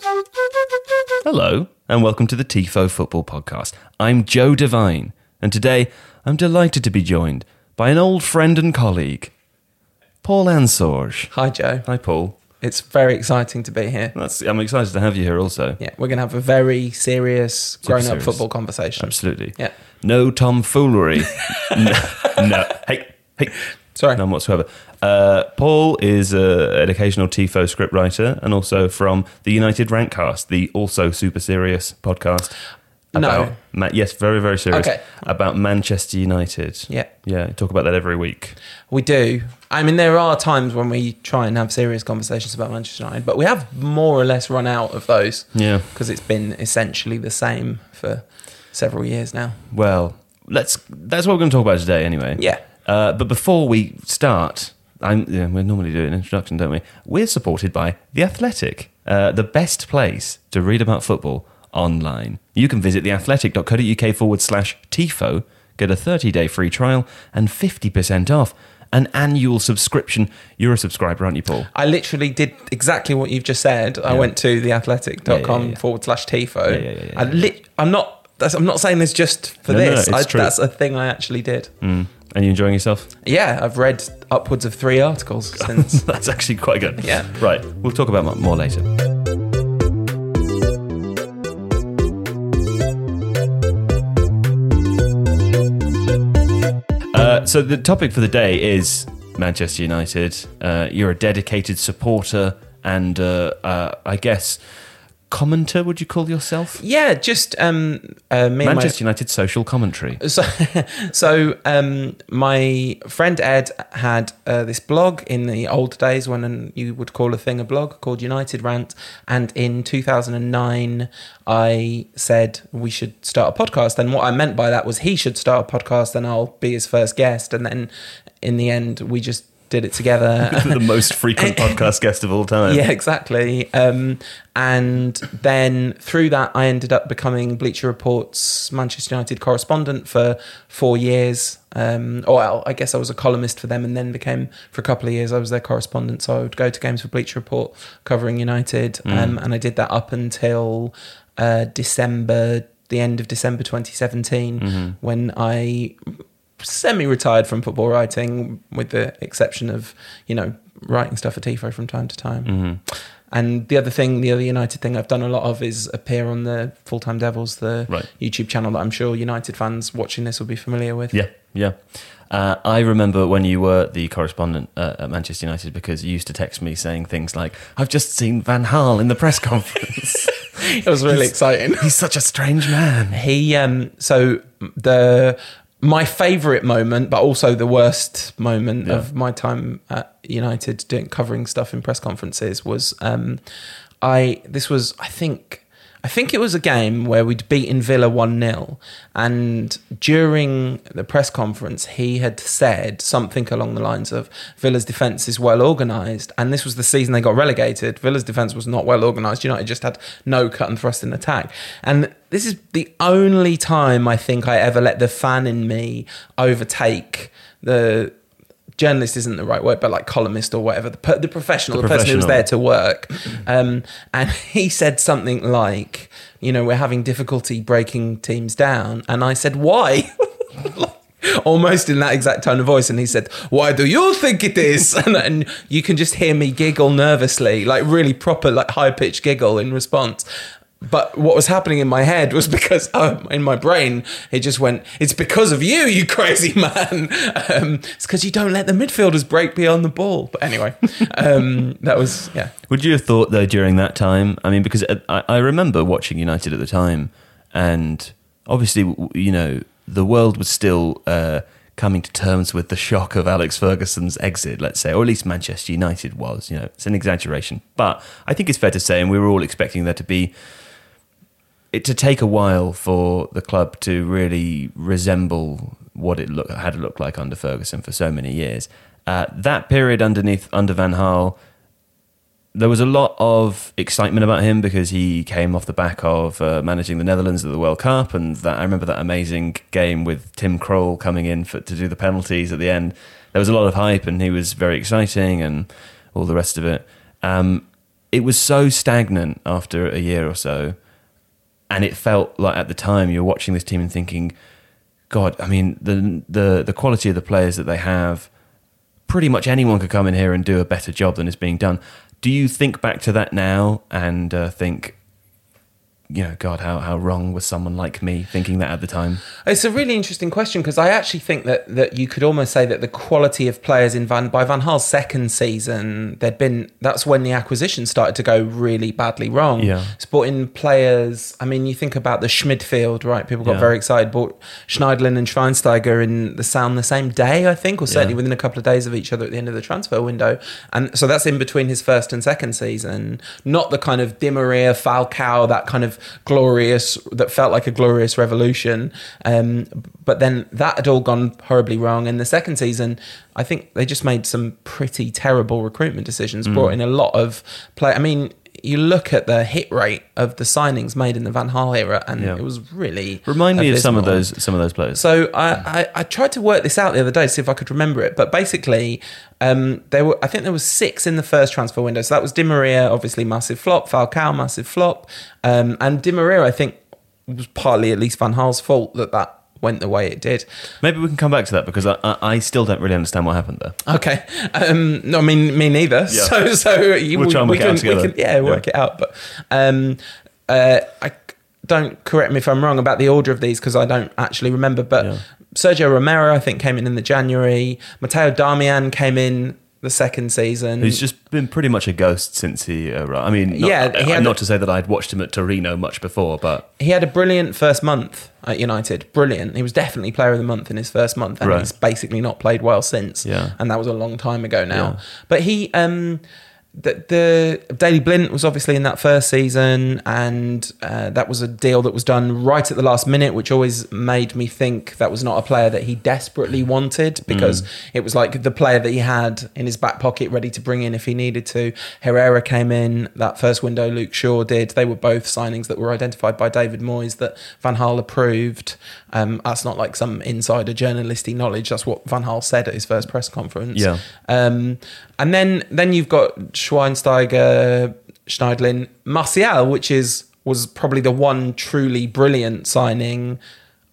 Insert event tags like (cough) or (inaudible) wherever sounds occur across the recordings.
Hello, and welcome to the TIFO Football Podcast. I'm Joe Devine, and today I'm delighted to be joined by an old friend and colleague, Paul Ansorge. Hi, Joe. Hi, Paul. It's very exciting to be here. That's, I'm excited to have you here also. Yeah, we're going to have a very serious grown up serious. football conversation. Absolutely. Yeah. No tomfoolery. (laughs) no, no. Hey, hey. Sorry. None whatsoever. Uh, Paul is an occasional TIFO scriptwriter and also from the United Rantcast, the also super serious podcast. No. About Ma- yes, very, very serious. Okay. About Manchester United. Yeah. Yeah, talk about that every week. We do. I mean, there are times when we try and have serious conversations about Manchester United, but we have more or less run out of those Yeah. because it's been essentially the same for several years now. Well, let's. That's what we're going to talk about today, anyway. Yeah. Uh, but before we start, I'm, yeah, we normally do an introduction, don't we? We're supported by The Athletic, uh, the best place to read about football online. You can visit theathletic.co.uk forward slash TIFO, get a 30 day free trial, and 50% off an annual subscription. You're a subscriber, aren't you, Paul? I literally did exactly what you've just said. I went to theathletic.com Yeah, yeah, yeah. forward slash TIFO. Yeah, yeah, yeah, yeah, I I'm not. That's, I'm not saying this just for No, no, this. it's I, true. That's a thing I actually did. Mm. And you enjoying yourself? Yeah, I've read upwards of three articles (laughs) since. That's actually quite good. Yeah. Right. We'll talk about mo- more later. Uh, so the topic for the day is Manchester United. Uh, you're a dedicated supporter and uh, uh, I guess commenter. Would you call yourself? yeah, just um, uh, me and my- Manchester United social commentary. So, so um, my friend Ed had uh, this blog in the old days when you would call a thing a blog called United Rant, and in 2009 I said we should start a podcast. And what I meant by that was he should start a podcast, and I'll be his first guest. And then in the end, we just did it together. (laughs) the (laughs) most frequent podcast guest of all time. Yeah, exactly. Um, and then through that, I ended up becoming Bleacher Report's Manchester United correspondent for four years. Um, or well, I guess I was a columnist for them, and then became for a couple of years I was their correspondent. So I would go to games for Bleacher Report covering United, um, and I did that up until uh, December, the end of December 2017, when I semi-retired from football writing, with the exception of you know writing stuff for Tifo from time to time. Mm-hmm. And the other thing, the other United thing I've done a lot of is appear on the Full Time Devils, the Right. YouTube channel that I'm sure United fans watching this will be familiar with. Yeah, yeah. Uh, I remember when you were the correspondent uh, at Manchester United because you used to text me saying things like, "I've just seen Van Gaal in the press conference. (laughs) it was really exciting. He's such a strange man." He um so the my favorite moment, but also the worst moment Yeah. of my time at United doing covering stuff in press conferences was um I this was I think I think it was a game where we'd beaten Villa 1 0. And during the press conference, he had said something along the lines of Villa's defence is well organised. And this was the season they got relegated. Villa's defence was not well organised. United just had no cut and thrust in attack. And this is the only time I think I ever let the fan in me overtake the journalist isn't the right word, but like columnist or whatever, the, the professional, The the, person who was there to work. Um, and (laughs) he said something like, you know, we're having difficulty breaking teams down. And I said, why? (laughs) Almost in that exact tone of voice, and he said, "Why do you think it is?" (laughs) And, and you can just hear me giggle nervously, like really proper, like high pitched giggle in response. But what was happening in my head was because um, in my brain it just went, "It's because of you, you crazy (laughs) man." Um, it's because you don't let the midfielders break beyond the ball. But anyway, um, that was yeah. Would you have thought though during that time? I mean, because I, I remember watching United at the time, and obviously, you know, the world was still uh, coming to terms with the shock of Alex Ferguson's exit, let's say, or at least Manchester United was. You know, it's an exaggeration, but I think it's fair to say, and we were all expecting there to be it to take a while for the club to really resemble what it look, had looked like under Ferguson for so many years. Uh, that period underneath under Van Gaal, there was a lot of excitement about him because he came off the back of uh, managing the Netherlands at the World Cup, and that I remember that amazing game with Tim Krul coming in for, to do the penalties at the end. There was a lot of hype, and he was very exciting, and all the rest of it. Um, it was so stagnant after a year or so, and it felt like at the time you were watching this team and thinking, God, I mean the the the quality of the players that they have. Pretty much anyone could come in here and do a better job than is being done. Do you think back to that now and uh, think, you know, God, how, how wrong was someone like me thinking that at the time? It's a really interesting question because I actually think that, that you could almost say that the quality of players in Van by Van Gaal's second season, there'd been that's when the acquisition started to go really badly wrong. Yeah. In players. I mean, you think about the Schmidfield, right? People got Yeah. very excited. Bought Schneiderlin and Schweinsteiger in the sound the same day, I think, or certainly Yeah. within a couple of days of each other at the end of the transfer window. And so that's in between his first and second season. Not the kind of Di Maria, Falcao, that kind of glorious, that felt like a glorious revolution. Um, but then that had all gone horribly wrong. In the second season, I think they just made some pretty terrible recruitment decisions, Mm. brought in a lot of play. I mean, you look at the hit rate of the signings made in the Van Gaal era, and Yeah. it was really Remind me of some of those some of those players. So I, I, I tried to work this out the other day to see if I could remember it, but basically, um, there were I think there was six in the first transfer window. So that was Di Maria, obviously massive flop. Falcao, massive flop, um, and Di Maria, I think, was partly at least Van Gaal's fault that that went the way it did. Maybe we can come back to that because I, I, I still don't really understand what happened there. Okay. Um, no, I mean me neither. So so you, We'll try and we, work it out can, we can yeah work it out. But um, uh, I don't correct me if I'm wrong about the order of these because I don't actually remember. But Yeah. Sergio Romero I think came in in the January. Matteo Darmian came in the second season. Who's just been pretty much a ghost since he arrived. I mean, not, Yeah, he not to say that I'd watched him at Torino much before, but he had a brilliant first month at United. Brilliant. He was definitely player of the month in his first month, and Right. he's basically not played well since. Yeah. and that was a long time ago now. Yeah. But he, um, the, the Daley Blind was obviously in that first season, and uh, that was a deal that was done right at the last minute, which always made me think that was not a player that he desperately wanted because it was like the player that he had in his back pocket ready to bring in if he needed to. Herrera came in that first window. Luke Shaw did. They were both signings that were identified by David Moyes that Van Gaal approved. Um, that's not like some insider journalisty knowledge. That's what Van Gaal said at his first press conference. Yeah. Um, and then then you've got Schweinsteiger, Schneiderlin, Martial, which is was probably the one truly brilliant signing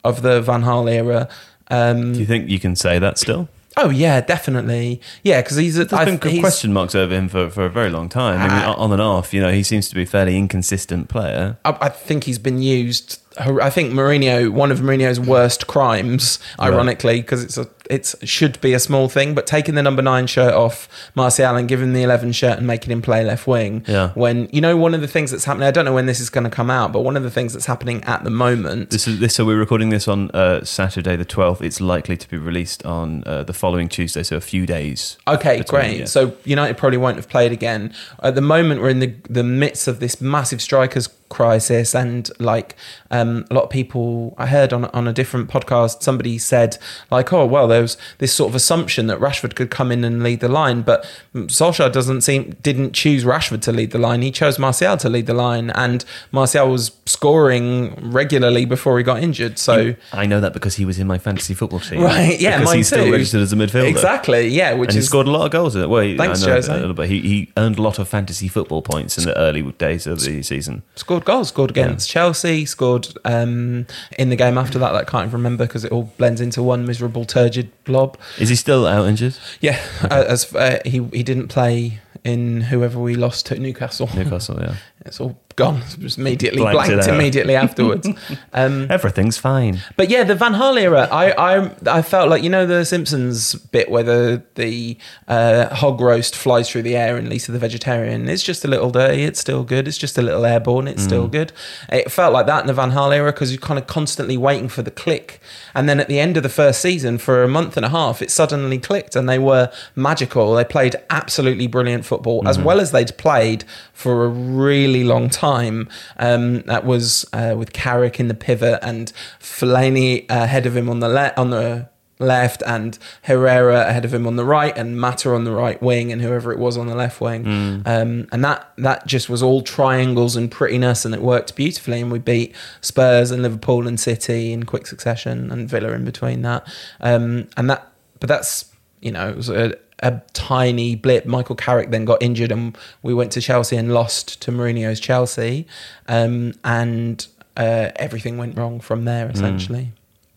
of the Van Gaal era. Um, do you think you can say that still? oh yeah, definitely. Yeah, because he's. There's I've- been question marks over him for, for a very long time. I mean, Ah. on and off, you know, he seems to be a fairly inconsistent player. I, I think he's been used. I think Mourinho, one of Mourinho's worst crimes, ironically, because it's a it's should be a small thing, but taking the number nine shirt off Martial and giving him the eleven shirt and making him play left wing. Yeah. When you know one of the things that's happening, I don't know when this is going to come out, but one of the things that's happening at the moment. This is this. So we're recording this on uh, Saturday the twelfth. It's likely to be released on uh, the following Tuesday, so a few days. Okay, between, great. yeah. So United probably won't have played again. At the moment, we're in the the midst of this massive strikers crisis, and like um, a lot of people, I heard on on a different podcast, somebody said like, oh well, there was this sort of assumption that Rashford could come in and lead the line, but Solskjaer doesn't seem didn't choose Rashford to lead the line. He chose Martial to lead the line, and Martial was scoring regularly before he got injured. So. I know that because he was in my fantasy football team. Right, yeah, because mine he's still too. registered as a midfielder. Exactly, yeah, which and he scored a lot of goals in it. Well, he, Thanks, know Jose. a little bit. He, he earned a lot of fantasy football points in the early days of the season. scored goals. Scored against Chelsea. Scored um, in the game after that. That I can't even remember because it all blends into one miserable turgid blob. Is he still out injured? Yeah, uh, as uh, he he didn't play in whoever we lost to Newcastle. Newcastle, yeah. (laughs) it's all gone. It was immediately Blanked blanked, immediately afterwards. (laughs) um, Everything's fine. but yeah, the Van Gaal era, I, I I felt like you know the Simpsons bit where the the uh, hog roast flies through the air and Lisa the vegetarian. It's just a little dirty. It's still good. It's just a little airborne. It's still good. It felt like that in the Van Gaal era because you're kind of constantly waiting for the click, and then at the end of the first season, for a month and a half, it suddenly clicked, and they were magical. They played absolutely brilliant football as well as they'd played for a really long time. Um, that was uh, with Carrick in the pivot and Fellaini ahead of him on the le- on the left and Herrera ahead of him on the right and Mata on the right wing and whoever it was on the left wing. Um, and that that just was all triangles and prettiness and it worked beautifully and we beat Spurs and Liverpool and City in quick succession and Villa in between that. Um, and that but that's you know it was a, a tiny blip. Michael Carrick then got injured and we went to Chelsea and lost to Mourinho's Chelsea. Um, and uh, everything went wrong from there essentially.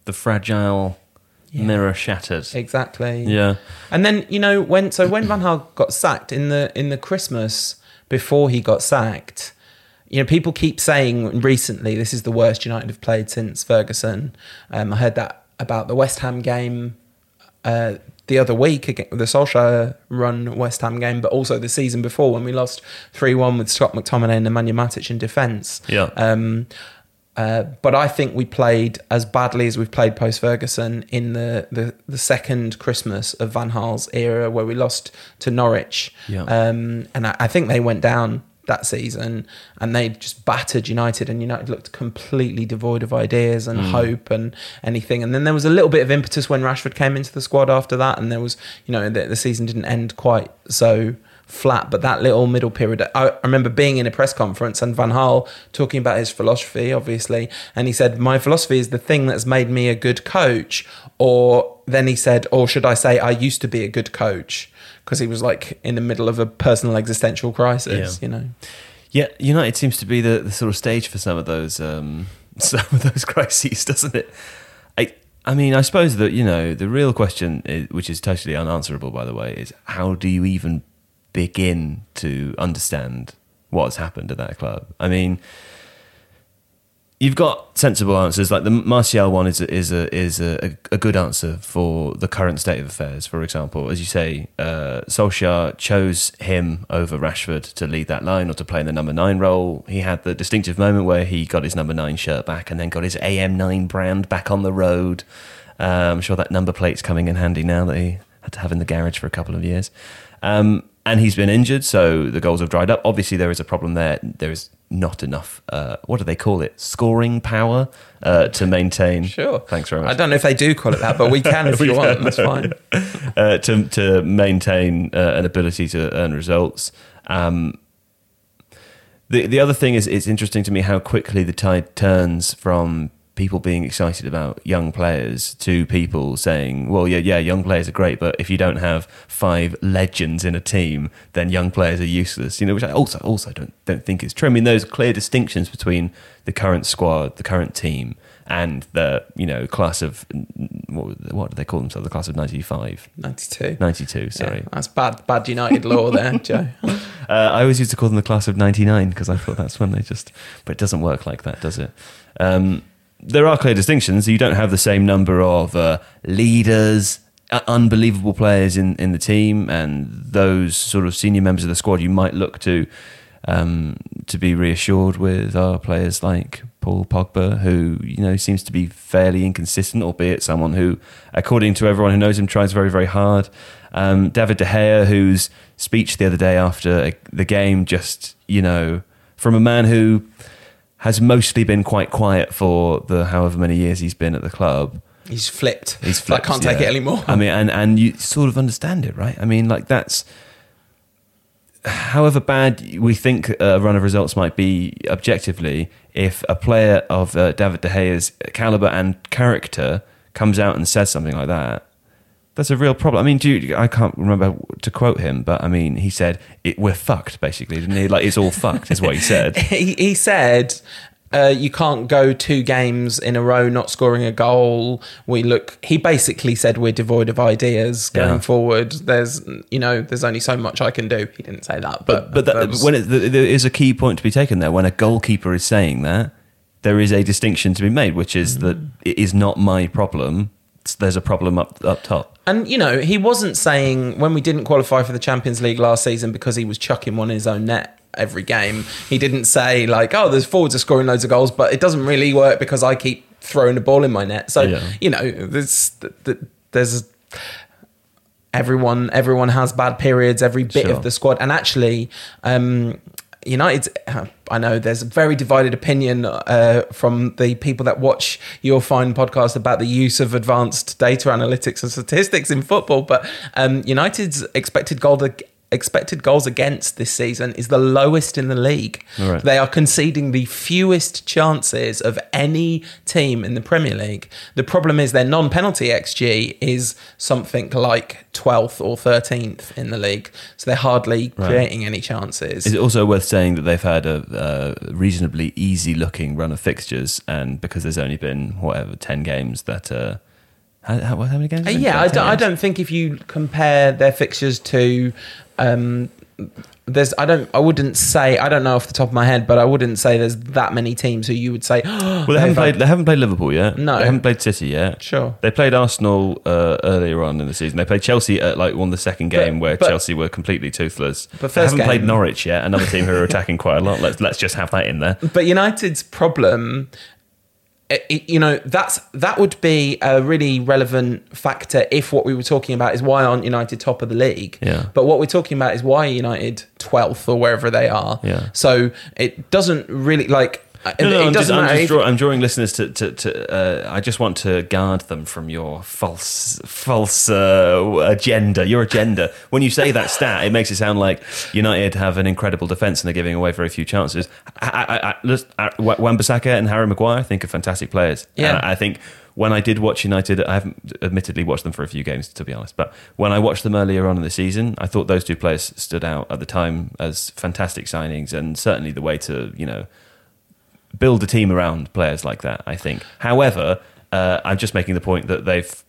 The fragile Yeah. mirror shattered. Exactly. Yeah. And then you know when so when Van Gaal got sacked in the in the Christmas before he got sacked, you know people keep saying recently this is the worst United have played since Ferguson. Um, I heard that about the West Ham game uh, the other week again, the Solskjaer run West Ham game, but also the season before when we lost three one with Scott McTominay and Nemanja Matic in defence. Yeah. Um, uh, but I think we played as badly as we've played post Ferguson in the, the, the second Christmas of Van Gaal's era, where we lost to Norwich. Yeah. Um, and I, I think they went down that season and they just battered United, and United looked completely devoid of ideas and hmm. hope and anything. And then there was a little bit of impetus when Rashford came into the squad after that, and there was, you know, the, the season didn't end quite so flat, but that little middle period, I, I remember being in a press conference and Van Gaal talking about his philosophy, obviously, and he said, "My philosophy is the thing that's made me a good coach," or then he said, or should I say, I used to be a good coach because he was like in the middle of a personal existential crisis, Yeah. you know. Yeah, United seems to be the, the sort of stage for some of those um, (laughs) some of those crises, (laughs) doesn't it? I I mean, I suppose that you know the real question, is, which is totally unanswerable, by the way, is how do you even begin to understand what's happened at that club? I mean, you've got sensible answers. Like the Martial one is a, is a is a, a good answer for the current state of affairs. For example, as you say, uh, Solskjaer chose him over Rashford to lead that line or to play in the number nine role. He had the distinctive moment where he got his number nine shirt back and then got his AM9 brand back on the road. Uh, I'm sure that number plate's coming in handy now that he had to have in the garage for a couple of years. Um, and he's been injured, so the goals have dried up. Obviously, there is a problem there. There is not enough. Uh, what do they call it? Scoring power uh, to maintain. (laughs) Sure. Thanks very much. I don't know if they do call it that, but we can (laughs) if We you want. That's fine. (laughs) uh, to to maintain uh, an ability to earn results. Um, the the other thing is it's interesting to me how quickly the tide turns from people being excited about young players to people saying, "Well, yeah, yeah, young players are great, but if you don't have five legends in a team, then young players are useless." You know, which I also also don't don't think is true. I mean, there's clear distinctions between the current squad, the current team, and the you know class of what, what do they call themselves? The class of ninety five. 92. 92, sorry. Yeah, that's bad, bad United lore there, (laughs) Joe. Uh, I always used to call them the class of 99 because I thought that's when they just, but it doesn't work like that, does it? Um, there are clear distinctions. You don't have the same number of uh, leaders, uh, unbelievable players in, in the team, and those sort of senior members of the squad you might look to um, to be reassured with are players like Paul Pogba, who you know seems to be fairly inconsistent, albeit someone who, according to everyone who knows him, tries very very hard. Um, David De Gea, whose speech the other day after the game, just you know, from a man who has mostly been quite quiet for the however many years he's been at the club. He's flipped. He's flipped, I can't take it anymore. I mean, and and you sort of understand it, right? I mean, like that's however bad we think a run of results might be objectively. If a player of uh, David De Gea's caliber and character comes out and says something like that, that's a real problem. I mean, do you, I can't remember to quote him, but I mean, he said it, we're fucked, basically, didn't he? Like it's all fucked, is what he said. (laughs) he, he said, uh, you can't go two games in a row not scoring a goal. We look. He basically said we're devoid of ideas going Yeah. forward. There's, you know, there's only so much I can do. He didn't say that, but But that, was- when it, there is a key point to be taken there. When a goalkeeper is saying that, there is a distinction to be made, which is that it is not my problem. There's a problem up up top. And you know, he wasn't saying when we didn't qualify for the Champions League last season because he was chucking one in his own net every game. He didn't say like, "Oh, there's forwards are scoring loads of goals, but it doesn't really work because I keep throwing the ball in my net." So Yeah. you know, there's there's everyone everyone has bad periods. Every bit Sure. of the squad, and actually. Um, United, I know there's a very divided opinion uh, from the people that watch your fine podcast about the use of advanced data analytics and statistics in football, but um, United's expected goal expected goals against this season is the lowest in the league. Right. They are conceding the fewest chances of any team in the Premier League. The problem is their non-penalty xG is something like 12th or 13th in the league. So they're hardly Right. creating any chances. Is it also worth saying that they've had a, a reasonably easy looking run of fixtures, and because there's only been whatever ten games that. Uh, how, how, how many games? Uh, has it been? yeah, I don't, I don't think if you compare their fixtures to, um, there's, I don't, I wouldn't say, I don't know off the top of my head, but I wouldn't say there's that many teams who you would say, (gasps) Well, they haven't played. They haven't played Liverpool yet. No. they haven't played City yet. Sure. They played Arsenal uh, earlier on in the season. They played Chelsea at like one the second game where but- Chelsea were completely toothless. But they haven't played Norwich yet, another team who are (laughs) attacking quite a lot. Let's let's just have that in there. But United's problem, Uh, you know, that's that would be a really relevant factor if what we were talking about is why aren't United top of the league? Yeah. But what we're talking about is why United twelfth or wherever they are. Yeah. So it doesn't really like. No, no, it I'm, just, doesn't I'm, just draw, I'm drawing listeners to. to, to uh, I just want to guard them from your false, false uh, agenda. Your agenda. When you say that stat, it makes it sound like United have an incredible defence and they're giving away very few chances. I, I, I, uh, Wan-Bissaka and Harry Maguire, I think, are fantastic players. Yeah. And I think when I did watch United, I haven't admittedly watched them for a few games, to be honest. But when I watched them earlier on in the season, I thought those two players stood out at the time as fantastic signings and certainly the way to, you know build a team around players like that. I think. However, uh, I'm just making the point that they've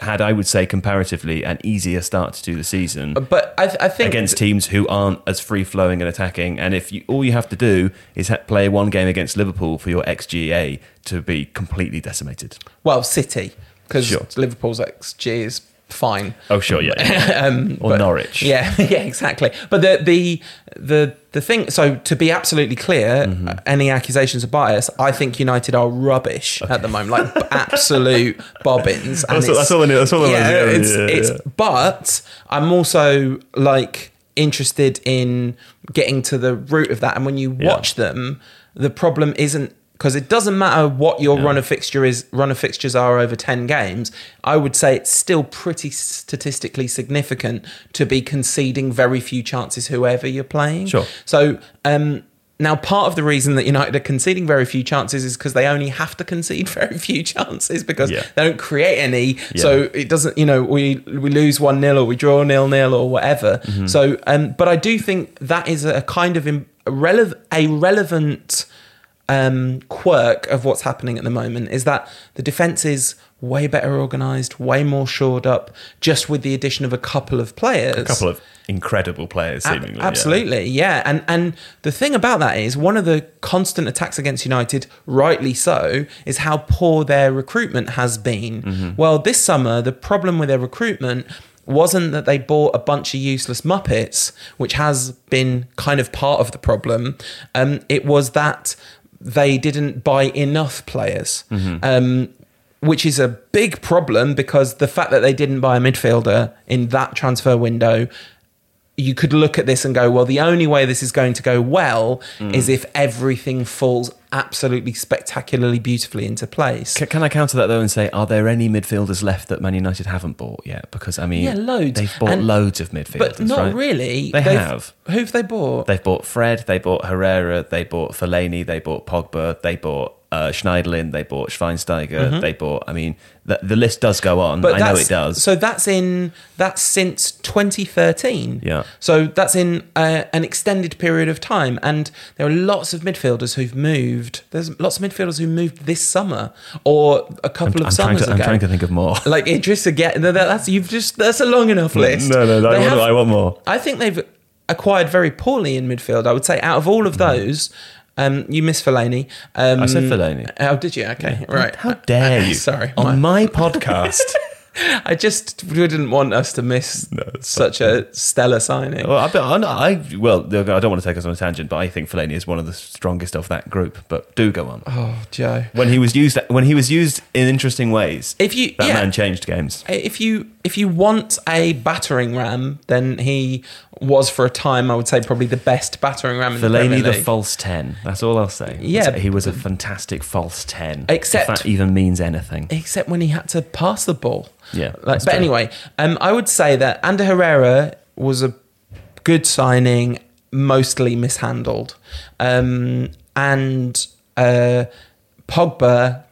had, I would say, comparatively an easier start to the season But I, I think against teams who aren't as free flowing and attacking. And if you, all you have to do is ha- play one game against Liverpool for your XGA to be completely decimated. well, City because Sure. Liverpool's XG is fine. Oh, sure, yeah, yeah. (laughs) um, or but- Norwich. Yeah, (laughs) yeah, exactly. But the the the the thing. So to be absolutely clear, Mm-hmm. any accusations of bias, I think United are rubbish at the moment, like (laughs) absolute bobbins. And That's all- it's- that's all that's all I yeah, it's, Yeah, it's, yeah. But I'm also like interested in getting to the root of that. And when you Yeah. watch them, the problem isn't because it doesn't matter what your run of fixture is run of fixtures are over 10 games i would say it's still pretty statistically significant to be conceding very few chances whoever you're playing Sure. so um now, part of the reason that United are conceding very few chances is because they only have to concede (laughs) very few chances because Yeah. they don't create any. Yeah. So it doesn't, you know, we we lose one 0 or we draw nil nil or whatever. Mm-hmm. So, um, but I do think that is a kind of im- a relevant um, quirk of what's happening at the moment is that the defense is way better organized, way more shored up, just with the addition of a couple of players. A couple of incredible players, seemingly. yeah. Absolutely, yeah. And and the thing about that is one of the constant attacks against United, rightly so, is how poor their recruitment has been. Mm-hmm. Well, this summer the problem with their recruitment wasn't that they bought a bunch of useless muppets, which has been kind of part of the problem. Um, it was that they didn't buy enough players. Mm-hmm. Um, which is a big problem because the fact that they didn't buy a midfielder in that transfer window you could look at this and go, well, the only way this is going to go well Mm. is if everything falls absolutely spectacularly beautifully into place. Can, can I counter that though and say, are there any midfielders left that Man United haven't bought yet? Because I mean, Yeah, loads. They've bought And- loads of midfielders, but not right? really. They They've- have. Who've they bought? They've bought Fred, they bought Herrera, they bought Fellaini, they bought Pogba, they bought uh, Schneiderlin, they bought Schweinsteiger, they bought. I mean, the, the list does go on. I know it does. So that's in that's since 2013. Yeah. So that's in uh, an extended period of time, and there are lots of midfielders who've moved. There's lots of midfielders who moved this summer or a couple of I'm trying, summers to, I'm trying to think of more. (laughs) like Idris again. that- That's you've just that's a long enough list. No, no, no, I They want- have- I want more. I think they've acquired very poorly in midfield. I would say out of all of those. Um, you miss Fellaini. Um, I said Fellaini. Oh, did you? Okay, right. How dare (laughs) you? Sorry, On my- my podcast. (laughs) I just wouldn't want us to miss it's such a stellar signing. Well, I, I, I well, I don't want to take us on a tangent, but I think Fellaini is one of the strongest of that group. But do go on. Oh, Joe. When he was used, when he was used in interesting ways, If you that yeah, man changed games. if you if you want a battering ram, then he was for a time. I would say probably the best battering ram in the Fellaini, the League. false ten. That's all I'll say. Yeah. he was a fantastic false ten. Except- if that even means anything. except when he had to pass the ball. Yeah, Like, but true. anyway, um, I would say that Ander Herrera was a good signing, mostly mishandled, um, and uh, Pogba.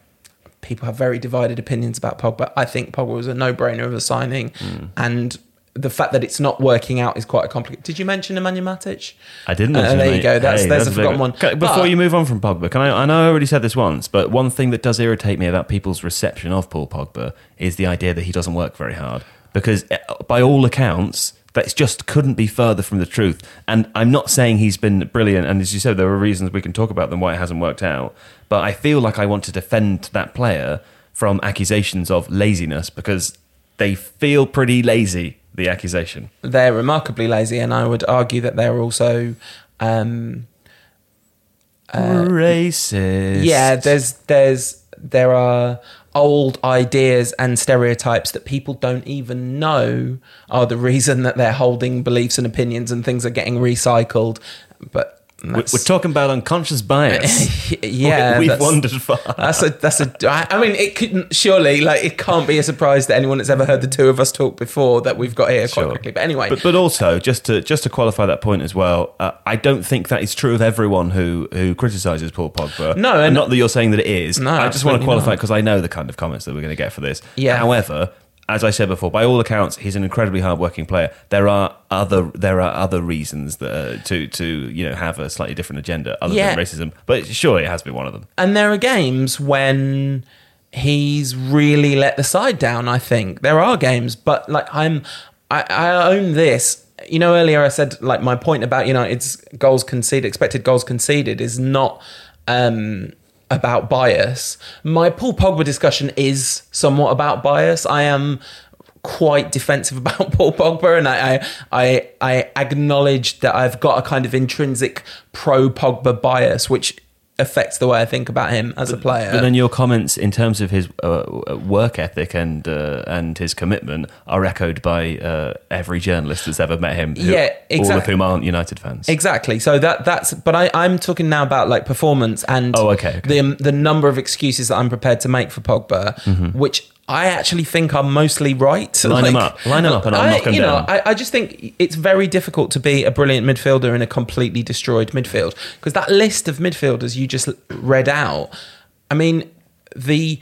People have very divided opinions about Pogba. I think Pogba was a no-brainer of a signing, Hmm. and the fact that it's not working out is quite a complicated. Did you mention Nemanja Matic? I didn't. Uh, there you go. That's- Hey, there's a big forgotten one. Before But- you move on from Pogba, can I? I know I already said this once, but one thing that does irritate me about people's reception of Paul Pogba is the idea that he doesn't work very hard. Because eh, by all accounts, that just couldn't be further from the truth. And I'm not saying he's been brilliant. And as you said, there are reasons we can talk about them why it hasn't worked out. But I feel like I want to defend that player from accusations of laziness because they feel pretty lazy. The accusation. They're remarkably lazy, and I would argue that they're also. Um, Racist. Yeah, there's there's there are old ideas and stereotypes that people don't even know are the reason that they're holding beliefs and opinions and things are getting recycled. But that's- we're talking about unconscious bias. (laughs) yeah, we've that's- wandered far. That's a that's a. I mean, it couldn't surely like it can't be a surprise to anyone that's ever heard the two of us talk before that we've got here quite Sure. quickly. But anyway, But, but also, just to just to qualify that point as well, uh, I don't think that is true of everyone who who criticises Paul Pogba. No, and- not that you're saying that it is. No, I just want to qualify because I know the kind of comments that we're going to get for this. Yeah. However, as I said before, by all accounts, he's an incredibly hardworking player. There are other there are other reasons that, uh, to to you know have a slightly different agenda other Yeah. than racism, but surely it has been one of them. and there are games when he's really let the side down. I think there are games, but like I'm, I, I own this. You know, earlier I said like my point about United's goals conceded, expected goals conceded, is not um, about bias. My Paul Pogba discussion is somewhat about bias. I am quite defensive (laughs) about Paul Pogba, and I, I, I, I acknowledge that I've got a kind of intrinsic pro Pogba bias, which affects the way I think about him as a player. But then your comments in terms of his uh, work ethic and uh, and his commitment are echoed by uh, every journalist that's ever met him. who- Yeah, All of whom aren't United fans. Exactly. So that that's. But I, I'm talking now about like performance and Oh, okay, okay. the the number of excuses that I'm prepared to make for Pogba, which I actually think I'm mostly right. Line 'em up. Line 'em up and I'll I, knock 'em you down. Know, I, I just think it's very difficult to be a brilliant midfielder in a completely destroyed midfield because that list of midfielders you just read out. I mean, the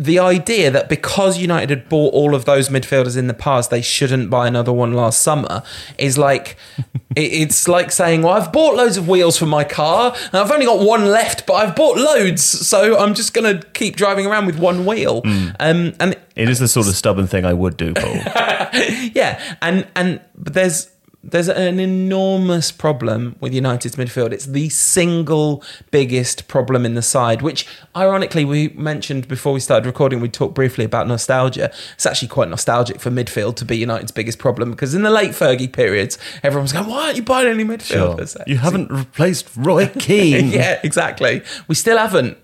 the idea that because United had bought all of those midfielders in the past, they shouldn't buy another one last summer is like (laughs) it's like saying, "Well, I've bought loads of wheels for my car, and I've only got one left, but I've bought loads, so I'm just going to keep driving around with one wheel." Um, and it is the sort of stubborn thing I would do, Paul. (laughs) yeah, and and but there's there's an enormous problem with United's midfield. It's the single biggest problem in the side, which ironically we mentioned before we started recording. We talked briefly about nostalgia. It's actually quite nostalgic for midfield to be United's biggest problem because in the late Fergie periods, everyone was going, "Why aren't you buying any Sure. midfielders?" You haven't replaced Roy (laughs) Keane. yeah, exactly. We still haven't.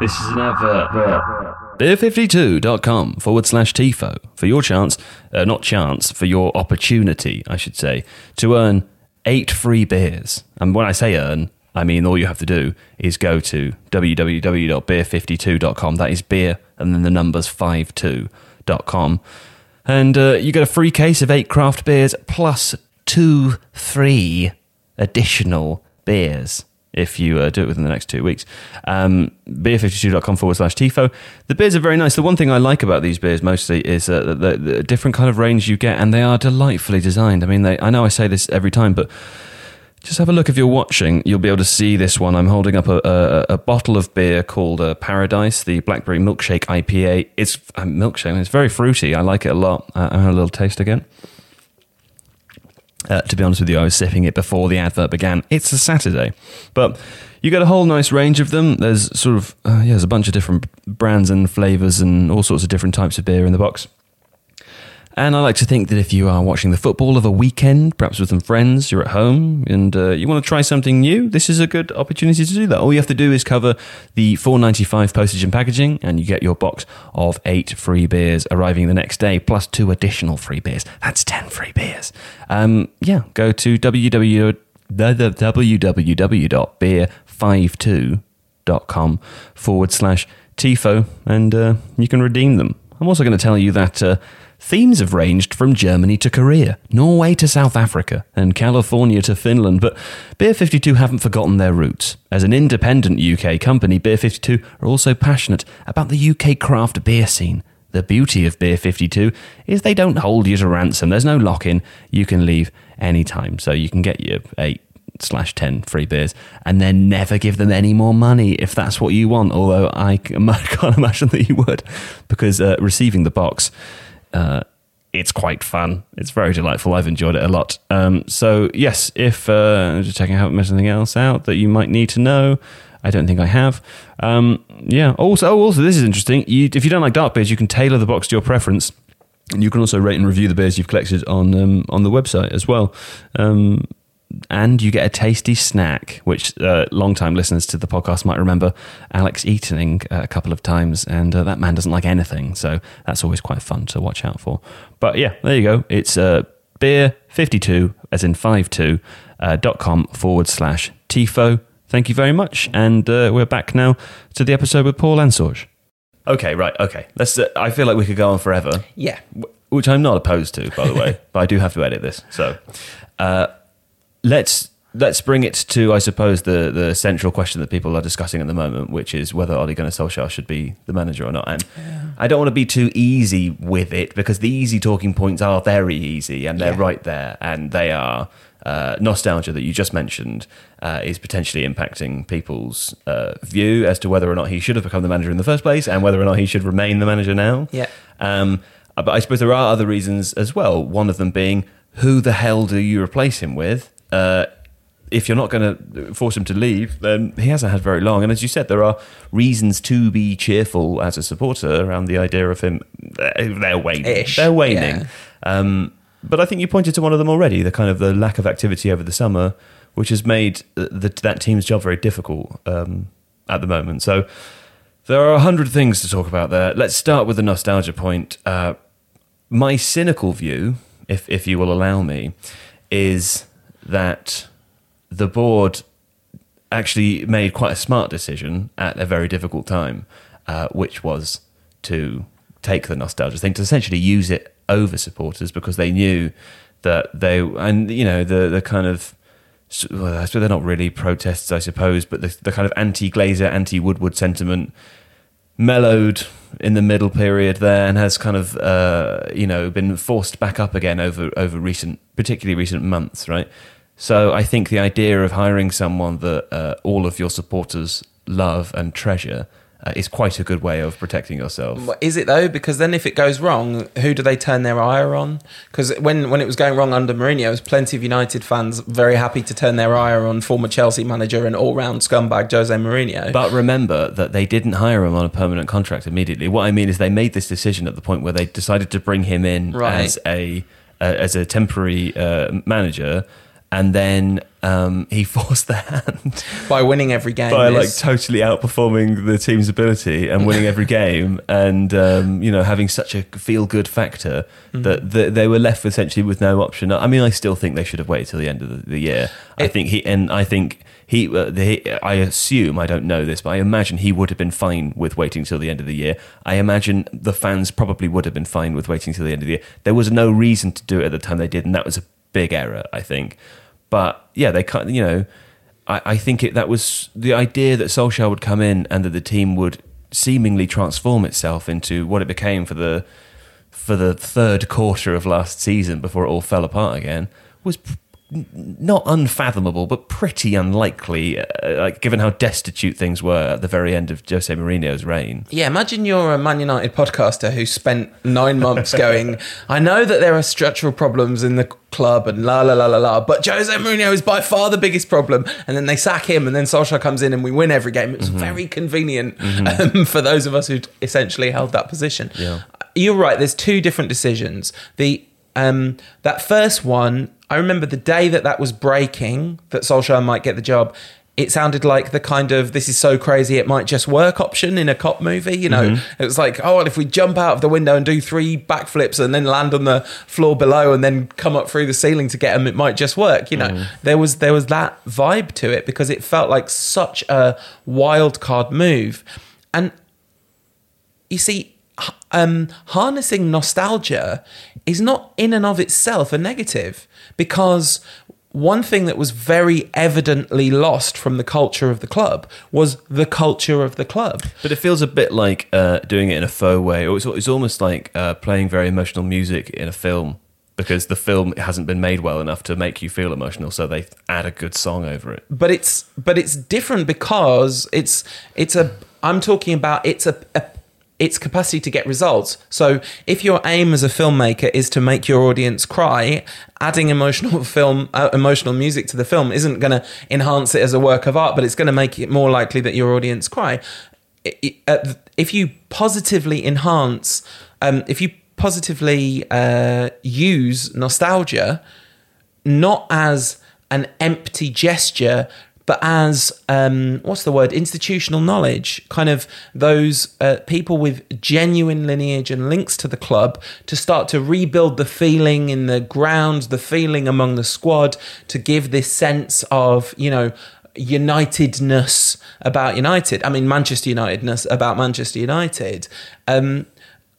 This is an advert. Beer52.com forward slash TIFO for your chance, uh, not chance, for your opportunity, I should say, to earn eight free beers. And when I say earn, I mean all you have to do is go to www.beer52.com. That is beer and then the numbers 52.com. And uh, you get a free case of eight craft beers plus two free additional beers. If you uh, do it within the next two weeks. Um, beer52.com forward slash TIFO. The beers are very nice. The one thing I like about these beers mostly is uh, the, the, the different kind of range you get, and they are delightfully designed. I mean, they, I know I say this every time, but just have a look if you're watching. You'll be able to see this one. I'm holding up a, a, a bottle of beer called uh, Paradise, the Blackberry Milkshake IPA. It's a milkshake. It's very fruity. I like it a lot. Uh, I had a little taste again. Uh, to be honest with you, I was sipping it before the advert began. It's a Saturday, but you get a whole nice range of them. There's sort of uh, yeah, there's a bunch of different brands and flavors and all sorts of different types of beer in the box. And I like to think that if you are watching the football of a weekend, perhaps with some friends, you're at home, and uh, you want to try something new, this is a good opportunity to do that. All you have to do is cover the 4.95 postage and packaging, and you get your box of eight free beers arriving the next day, plus two additional free beers. That's ten free beers. Um, yeah, go to www www.beer52.com forward slash TIFO and uh, you can redeem them. I'm also going to tell you that uh, themes have ranged from Germany to Korea, Norway to South Africa, and California to Finland, but Beer 52 haven't forgotten their roots. As an independent UK company, Beer 52 are also passionate about the UK craft beer scene. The beauty of Beer 52 is they don't hold you to ransom. There's no lock in. You can leave anytime. So you can get your eight slash 10 free beers and then never give them any more money if that's what you want. Although I (laughs) can't imagine that you would because uh, receiving the box, uh, it's quite fun. It's very delightful. I've enjoyed it a lot. Um, so, yes, if uh, I'm just checking, I haven't missed anything else out that you might need to know. I don't think I have. Um, yeah. Also, oh, also, this is interesting. You, if you don't like dark beers, you can tailor the box to your preference. And you can also rate and review the beers you've collected on um, on the website as well. Um, and you get a tasty snack, which uh, long-time listeners to the podcast might remember Alex eating uh, a couple of times, and uh, that man doesn't like anything, so that's always quite fun to watch out for. But yeah, there you go. It's uh, beer fifty two, as in five two, uh, dot com forward slash tifo. Thank you very much, and uh, we're back now to the episode with Paul Ansorge. Okay, right. Okay, let's. Uh, I feel like we could go on forever. Yeah. Which I'm not opposed to, by the way, (laughs) but I do have to edit this. So, uh, let's let's bring it to, I suppose, the the central question that people are discussing at the moment, which is whether Ole Gunnar Solskjaer should be the manager or not. And yeah. I don't want to be too easy with it because the easy talking points are very easy and they're yeah. right there, and they are. Uh, nostalgia that you just mentioned uh, is potentially impacting people's uh, view as to whether or not he should have become the manager in the first place and whether or not he should remain the manager now. Yeah. Um, but I suppose there are other reasons as well. One of them being who the hell do you replace him with? Uh, if you're not going to force him to leave, then he hasn't had very long. And as you said, there are reasons to be cheerful as a supporter around the idea of him. They're waning. Ish, they're waning. yeah. Um, but I think you pointed to one of them already. The kind of the lack of activity over the summer, which has made the, that team's job very difficult um, at the moment. So there are a hundred things to talk about there. Let's start with the nostalgia point. Uh, my cynical view, if if you will allow me, is that the board actually made quite a smart decision at a very difficult time, uh, which was to take the nostalgia thing to essentially use it over supporters because they knew that they and you know the the kind of well, I suppose they're not really protests, I suppose, but the, the kind of anti-Glazer, anti-Woodward sentiment mellowed in the middle period there and has kind of uh, you know been forced back up again over over recent, particularly recent months, right? So I think the idea of hiring someone that uh, all of your supporters love and treasure uh, is quite a good way of protecting yourself. Is it though? Because then if it goes wrong, who do they turn their ire on? Because when, when it was going wrong under Mourinho, there was plenty of United fans very happy to turn their ire on former Chelsea manager and all-round scumbag Jose Mourinho. But remember that they didn't hire him on a permanent contract immediately. What I mean is they made this decision at the point where they decided to bring him in Right. as a uh, as a temporary uh, manager and then um, he (laughs) forced the hand by winning every game. by like totally outperforming the team's ability and winning every (laughs) game, and um, you know having such a feel good factor Mm-hmm. that, that they were left essentially with no option. I mean, I still think they should have waited till the end of the, the year. I think he and I think. He, uh, the, I assume I don't know this, but I imagine he would have been fine with waiting till the end of the year. I imagine the fans probably would have been fine with waiting till the end of the year. There was no reason to do it at the time they did, and that was a big error, I think. But yeah, they can't. You know, I, I think it, that was the idea that Solskjaer would come in and that the team would seemingly transform itself into what it became for the for the third quarter of last season before it all fell apart again was not unfathomable, but pretty unlikely, uh, like given how destitute things were at the very end of Jose Mourinho's reign. Yeah, imagine you're a Man United podcaster who spent nine months going, (laughs) I know that there are structural problems in the club and la la la la la, but Jose Mourinho is by far the biggest problem. And then they sack him, and then Solskjaer comes in and we win every game. It was very convenient (laughs) um, for those of us who essentially held that position. Yeah. You're right, there's two different decisions. The um, That first one, I remember the day that that was breaking, that Solskjaer might get the job. It sounded like the kind of this is so crazy it might just work option in a cop movie. You know, it was like, oh, well, if we jump out of the window and do three backflips and then land on the floor below and then come up through the ceiling to get them, it might just work. You know, there was there was that vibe to it because it felt like such a wild card move, and you see, um, harnessing nostalgia is not in and of itself a negative because one thing that was very evidently lost from the culture of the club was the culture of the club. But it feels a bit like uh, doing it in a faux way, or it's, it's almost like uh, playing very emotional music in a film because the film hasn't been made well enough to make you feel emotional, so they add a good song over it. but it's but it's different because it's it's a I'm talking about it's a, a its capacity to get results. So if your aim as a filmmaker is to make your audience cry, adding emotional (laughs) film uh, emotional music to the film isn't going to enhance it as a work of art, but it's going to make it more likely that your audience cry. Uh, If you positively enhance, um, if you positively uh, use nostalgia, not as an empty gesture, but as um, what's the word? Institutional knowledge, kind of those uh, people with genuine lineage and links to the club to start to rebuild the feeling in the ground, the feeling among the squad, to give this sense of you know unitedness about United. I mean Manchester Unitedness about Manchester United. Um,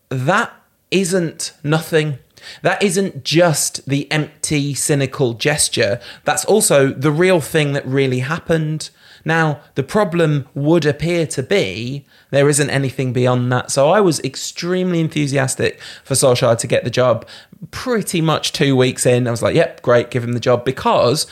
that isn't nothing. That isn't just the empty, cynical gesture. That's also the real thing that really happened. Now, the problem would appear to be there isn't anything beyond that. So I was extremely enthusiastic for Solskjaer to get the job. Pretty much two weeks in, I was like, yep, great, give him the job because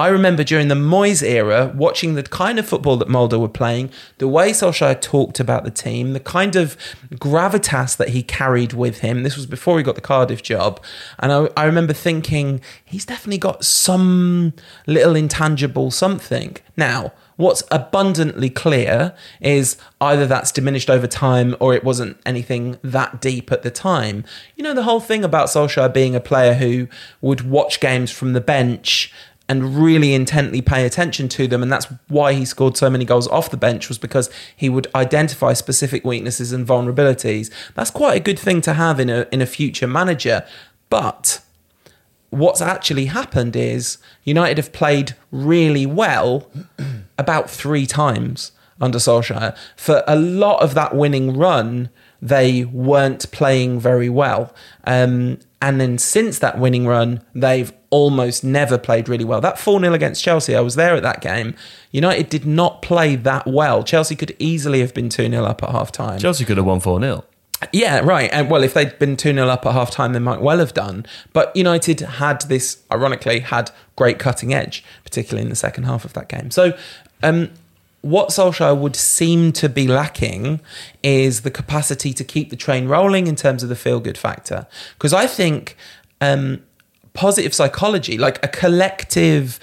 I remember during the Moyes era watching the kind of football that Molde were playing, the way Solskjaer talked about the team, the kind of gravitas that he carried with him. This was before he got the Cardiff job. And I, I remember thinking, he's definitely got some little intangible something. Now, what's abundantly clear is either that's diminished over time or it wasn't anything that deep at the time. You know, the whole thing about Solskjaer being a player who would watch games from the bench and really intently pay attention to them. And that's why he scored so many goals off the bench, was because he would identify specific weaknesses and vulnerabilities. That's quite a good thing to have in a, in a future manager. But what's actually happened is United have played really well (clears throat) about three times under Solskjaer. For a lot of that winning run, they weren't playing very well. Um, and then since that winning run, they've almost never played really well. That 4 0 against Chelsea, I was there at that game. United did not play that well. Chelsea could easily have been 2 0 up at half time. Chelsea could have won 4 0. Yeah, right. And well, if they'd been 2 0 up at half time, they might well have done. But United had this, ironically, had great cutting edge, particularly in the second half of that game. So, um, what Solskjaer would seem to be lacking is the capacity to keep the train rolling in terms of the feel good factor. Because I think um, positive psychology, like a collective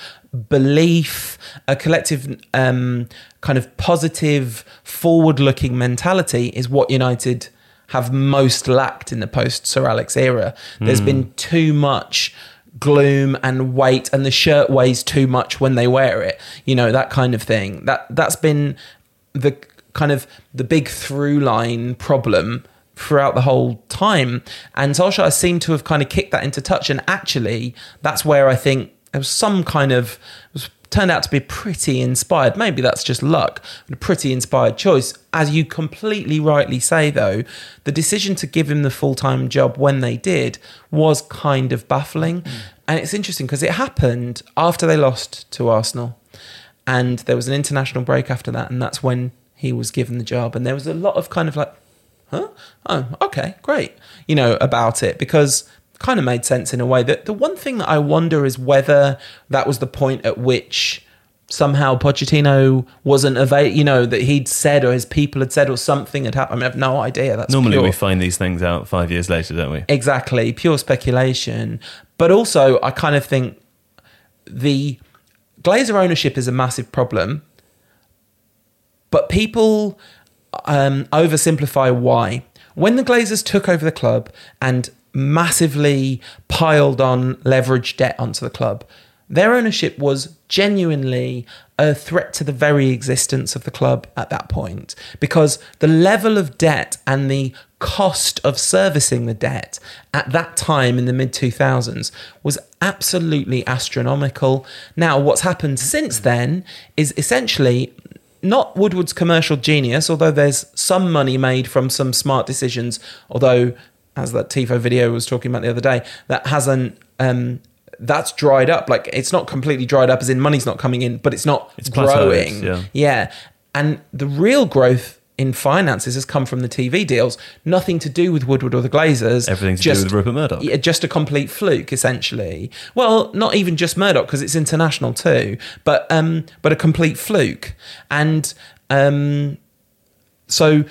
belief, a collective um, kind of positive, forward looking mentality is what United have most lacked in the post Sir Alex era. There's been too much gloom and weight and the shirt weighs too much when they wear it you know that kind of thing that that's been the kind of the big through line problem throughout the whole time. And Solskjaer seemed to have kind of kicked that into touch. And actually that's where I think there was some kind of was turned out to be pretty inspired maybe that's just luck but a pretty inspired choice. As you completely rightly say though the decision to give him the full-time job when they did was kind of baffling. Mm. And it's interesting because it happened after they lost to Arsenal. And there was an international break after that, and that's when he was given the job. And there was a lot of kind of like, huh? Oh, okay, great. You know, about it because kind of made sense in a way. That the one thing that I wonder is whether that was the point at which somehow Pochettino wasn't available, you know, that he'd said or his people had said or something had happened. I, mean, I have no idea. That's Normally pure- we find these things out five years later, don't we? Exactly, pure speculation. But also, I kind of think the Glazer ownership is a massive problem, but people um, oversimplify why. When the Glazers took over the club and massively piled on leverage debt onto the club, their ownership was genuinely a threat to the very existence of the club at that point because the level of debt and the cost of servicing the debt at that time in the mid 2000s was absolutely astronomical. Now, what's happened since then is essentially not Woodward's commercial genius, although there's some money made from some smart decisions, although as that TIFO video was talking about the other day, that hasn't um, that's dried up. Like it's not completely dried up, as in money's not coming in, but it's not It's growing. yeah. yeah, and the real growth in finances has come from the TV deals. Nothing to do with Woodward or the Glazers. Everything to do with Rupert Murdoch. Yeah, just a complete fluke, essentially. Well, not even just Murdoch because it's international too, but um, but a complete fluke. And um, so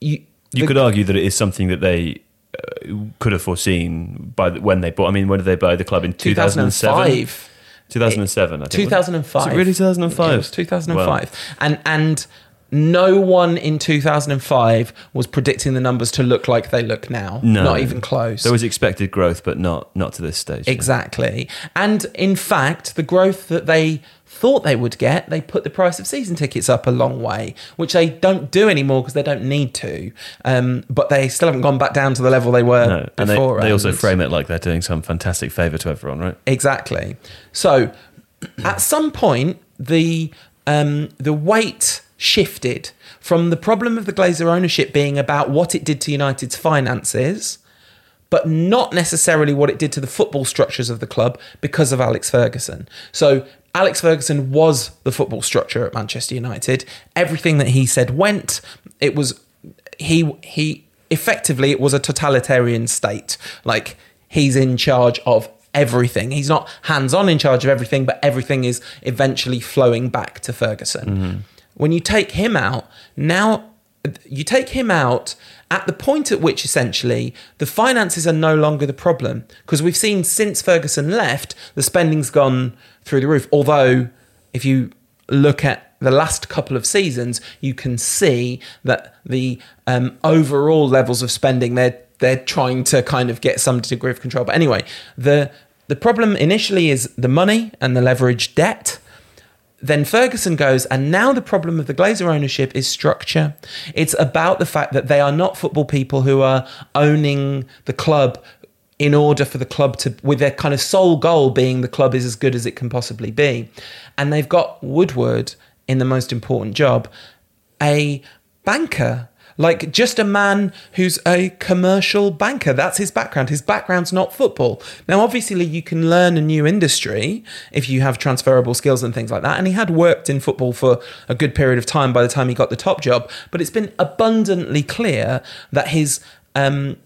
you You the- could argue that it is something that they uh, could have foreseen by the, when they bought. I mean, when did they buy the club in 2007? 2005. 2007, I think. 2005. Was it really 2005? Yeah, it was 2005. And and no one in 2005 was predicting the numbers to look like they look now. No. Not even close. There was expected growth, but not not to this stage. Exactly. And in fact, the growth that they thought they would get, they put the price of season tickets up a long way, which they don't do anymore because they don't need to. Um, but they still haven't gone back down to the level they were No, and they, before. they also frame it like they're doing some fantastic favour to everyone, right? Exactly. So, (clears throat) at some point, the um, the weight shifted from the problem of the Glazer ownership being about what it did to United's finances, but not necessarily what it did to the football structures of the club because of Alex Ferguson. So. Alex Ferguson was the football structure at Manchester United. Everything that he said went. It was he he effectively it was a totalitarian state. Like he's in charge of everything. He's not hands on in charge of everything, but everything is eventually flowing back to Ferguson. Mm-hmm. When you take him out, now you take him out at the point at which essentially the finances are no longer the problem. Because we've seen since Ferguson left the spending's gone through the roof. Although if you look at the last couple of seasons you can see that the um, overall levels of spending they're they're trying to kind of get some degree of control. But anyway the the problem initially is the money and the leverage debt then Ferguson goes, and now the problem of the Glazer ownership is structure. It's about the fact that they are not football people who are owning the club in order for the club to, with their kind of sole goal being the club is as good as it can possibly be. And they've got Woodward in the most important job, a banker. Like just a man who's a commercial banker. That's his background. His background's not football. Now, obviously, you can learn a new industry if you have transferable skills and things like that. And he had worked in football for a good period of time by the time he got the top job. But it's been abundantly clear that his um,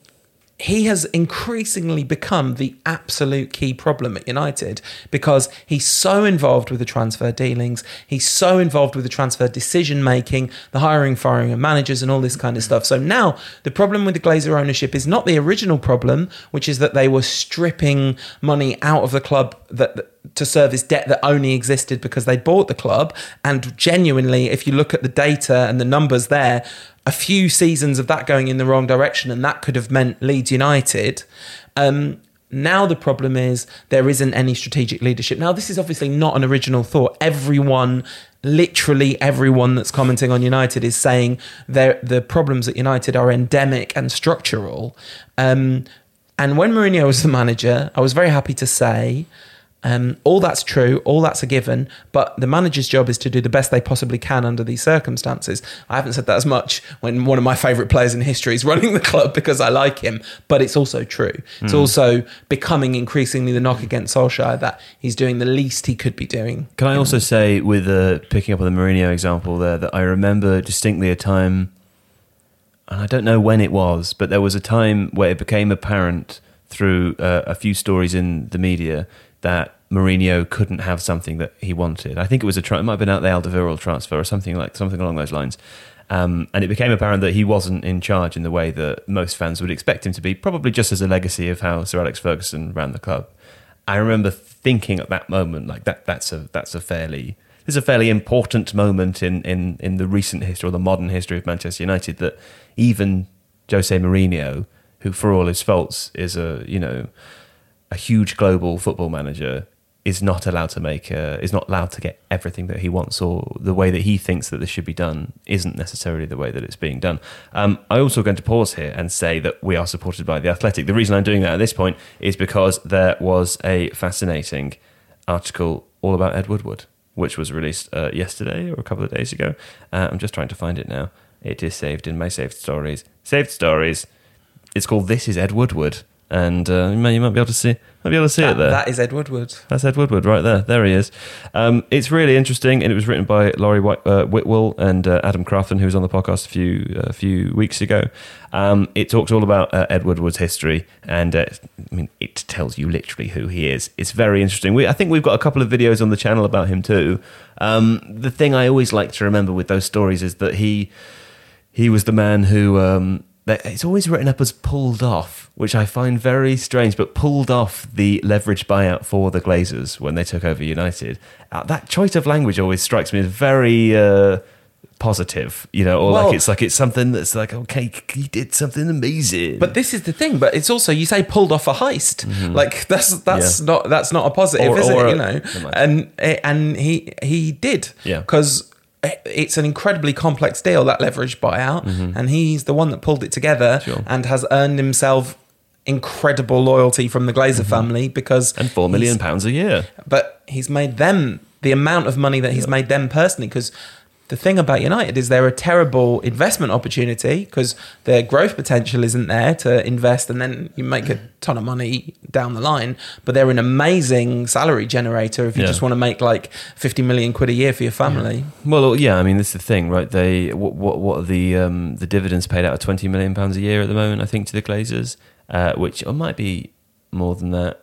he has increasingly become the absolute key problem at United because he's so involved with the transfer dealings, he's so involved with the transfer decision making, the hiring, firing of managers, and all this kind of stuff. So now the problem with the Glazer ownership is not the original problem, which is that they were stripping money out of the club that. that to service debt that only existed because they bought the club. And genuinely, if you look at the data and the numbers there, a few seasons of that going in the wrong direction, and that could have meant Leeds United. Um, now the problem is there isn't any strategic leadership. Now this is obviously not an original thought. Everyone, literally everyone that's commenting on United is saying the problems at United are endemic and structural. Um, and when Mourinho was the manager, I was very happy to say Um, all that's true, all that's a given, but the manager's job is to do the best they possibly can under these circumstances. I haven't said that as much when one of my favourite players in history is (laughs) running the club because I like him, but it's also true. It's also becoming increasingly the knock against Solskjaer that he's doing the least he could be doing. Can I also say, with uh, picking up on the Mourinho example there, that I remember distinctly a time, and I don't know when it was, but there was a time where it became apparent through uh, a few stories in the media that Mourinho couldn't have something that he wanted. I think it was a tra- it might have been out the Alderweireld transfer or something like something along those lines. Um, and it became apparent that he wasn't in charge in the way that most fans would expect him to be, probably just as a legacy of how Sir Alex Ferguson ran the club. I remember thinking at that moment, like that that's a that's a fairly this is a fairly important moment in, in, in the recent history or the modern history of Manchester United that even Jose Mourinho, who for all his faults is a you know a huge global football manager, is not allowed to make uh, is not allowed to get everything that he wants or the way that he thinks that this should be done isn't necessarily the way that it's being done. Um, I'm also going to pause here and say that we are supported by the Athletic. The reason I'm doing that at this point is because there was a fascinating article all about Ed Woodward, which was released uh, yesterday or a couple of days ago. Uh, I'm just trying to find it now. It is saved in my saved stories. Saved stories. It's called "This Is Ed Woodward," and uh, you, might, you might be able to see might be able to see That- it there. that is Ed Woodward. That's Ed Woodward right there. There he is. Um, it's really interesting, and it was written by Laurie White, uh, Whitwell and uh, Adam Crafton, who was on the podcast a few a few weeks ago. Um, it talks all about uh, Ed Woodward's history, and uh, I mean, it tells you literally who he is. It's very interesting. We, I think we've got a couple of videos on the channel about him too. Um, the thing I always like to remember with those stories is that he he was the man who um, it's always written up as pulled off, which I find very strange. But pulled off the leverage buyout for the Glazers when they took over United. Uh, that choice of language always strikes me as very uh, positive, you know, or Well- like it's like it's something that's like okay, he did something amazing. But this is the thing. But it's also you say pulled off a heist. Like that's that's Mm-hmm. Yeah. not that's not a positive, Or- is or it? a- You know, and and he he did. Yeah. because. It's an incredibly complex deal that leverage buyout, and he's the one that pulled it together Mm-hmm. Sure. and has earned himself incredible loyalty from the Glazer family because Mm-hmm. and four million pounds a year. but he's made them the amount of money that he's made them personally because the thing about United is they're a terrible investment opportunity because their growth potential isn't there to invest and then you make a ton of money down the line but they're an amazing salary generator if you Yeah. just want to make like 50 million quid a year for your family Well, yeah, I mean, this is the thing, right? They what what, what are the um, the dividends paid out of twenty million pounds a year at the moment? I think to the Glazers, uh, which or might be more than that.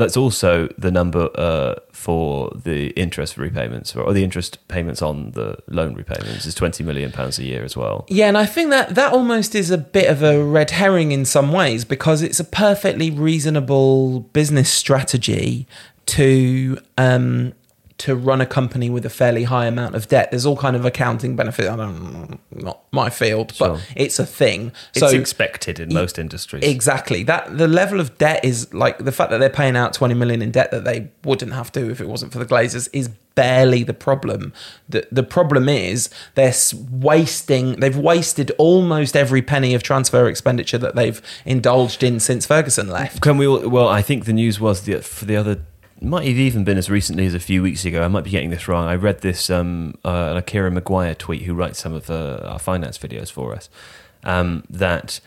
That's also the number uh, for the interest repayments, or the interest payments on the loan repayments is twenty million pounds a year as well. Yeah, and I think that that almost is a bit of a red herring in some ways because it's a perfectly reasonable business strategy to um, to run a company with a fairly high amount of debt. There's all kind of accounting benefit. I don't not my field, Sure. but it's a thing. It's so expected in most industries. Exactly. That the level of debt is like the fact that they're paying out 20 million in debt that they wouldn't have to if it wasn't for the Glazers is barely the problem. The the problem is they're wasting they've wasted almost every penny of transfer expenditure that they've indulged in since Ferguson left. Can we? all- Well, I think the news was the for the other. Might have even been as recently as a few weeks ago. I might be getting this wrong. I read this um, uh, a Kieran Maguire tweet, who writes some of uh, our finance videos for us, um, that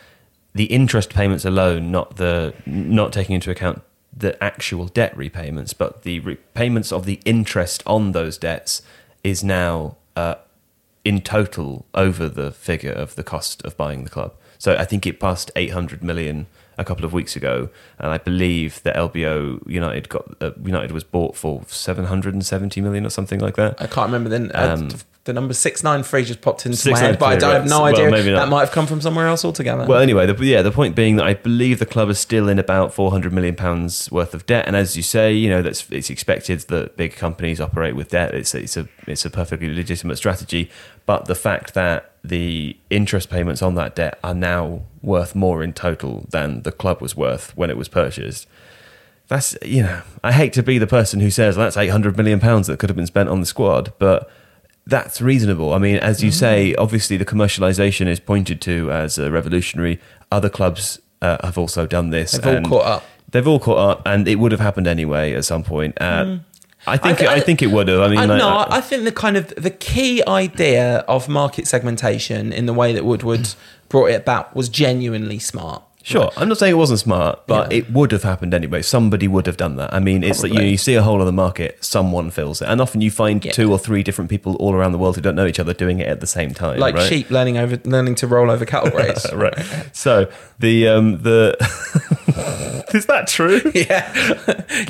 the interest payments alone, not the not taking into account the actual debt repayments, but the repayments of the interest on those debts, is now uh, in total over the figure of the cost of buying the club. So I think it passed 800 million a couple of weeks ago, and I believe that LBO United got uh, United was bought for 770 million or something like that. I can't remember the uh, Um, the number 693 just popped into my head, but I, don't- have no. Well, idea. not. that might have come from somewhere else altogether. Well, anyway, the, yeah, the point being that I believe the club is still in about 400 million pounds worth of debt, and as you say, you know that's it's expected that big companies operate with debt. It's it's a it's a perfectly legitimate strategy, but the fact that the interest payments on that debt are now worth more in total than the club was worth when it was purchased. That's you know, I hate to be the person who says well, that's 800 million pounds that could have been spent on the squad, but that's reasonable. I mean, as you say, obviously the commercialization is pointed to as a revolutionary. Other clubs uh, have also done this. They've all caught up. They've all caught up, and it would have happened anyway at some point. Uh, I think. I- I, I- think it would have. I mean, I, like, no, uh, I think the kind of the key idea of market segmentation in the way that Woodward (clears throat) brought it about was genuinely smart. Sure, I'm not saying it wasn't smart, but Yeah. it would have happened anyway. Somebody would have done that. I mean, it's that you, you see a hole in the market, someone fills it, and often you find Yeah. two or three different people all around the world who don't know each other doing it at the same time. Like right? sheep learning over learning to roll over cattle (laughs) graze. right. So the um the (laughs) is that true? (laughs) yeah.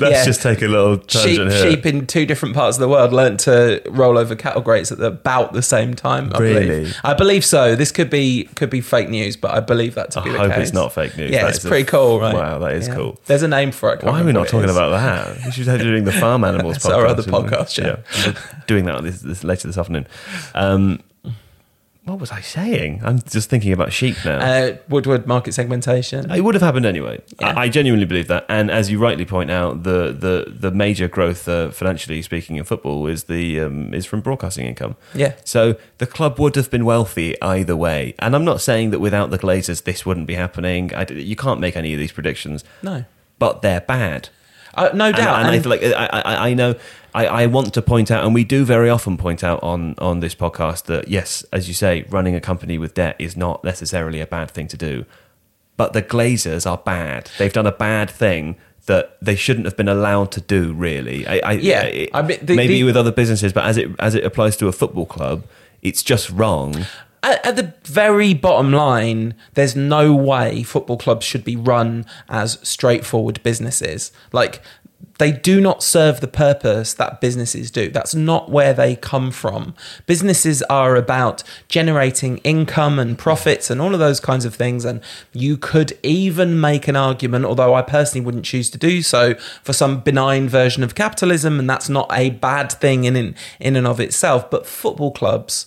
Let's Yeah. just take a little sheep, here. sheep in two different parts of the world learnt to roll over cattle grates at the, about the same time. I Really? believe. I believe so. This could be could be fake news, but I believe that to I be the case. I hope it's not fake news. Yeah, That it's is a- pretty cool, right? Wow, that is Yeah. cool. There's a name for it. Why are we not talking about that? We should have doing the farm (laughs) animals podcast. our other podcast, yeah. We're doing that this, this later this afternoon. Um, what was I saying? I'm just thinking about sheep now. Uh, Woodward market segmentation. It would have happened anyway. Yeah. I, I genuinely believe that, and as you rightly point out, the the the major growth, uh, financially speaking, in football is the um, is from broadcasting income. Yeah. So the club would have been wealthy either way, and I'm not saying that without the Glazers this wouldn't be happening. I you can't make any of these predictions, No. but they're bad. Uh, no And, doubt. and I feel like I, I, I know I, I want to point out, and we do very often point out on on this podcast that yes, as you say, running a company with debt is not necessarily a bad thing to do, but the Glazers are bad. They've done a bad thing that they shouldn't have been allowed to do. Really, I, I, Yeah, it- I mean, the- maybe the- with other businesses, but as it as it applies to a football club, it's just wrong. at, at the very bottom line, there's no way football clubs should be run as straightforward businesses. Like, they do not serve the purpose that businesses do. That's not where they come from. Businesses are about generating income and profits and all of those kinds of things. And you could even make an argument, although I personally wouldn't choose to do so, for some benign version of capitalism. And that's not a bad thing in, in, in and of itself. But football clubs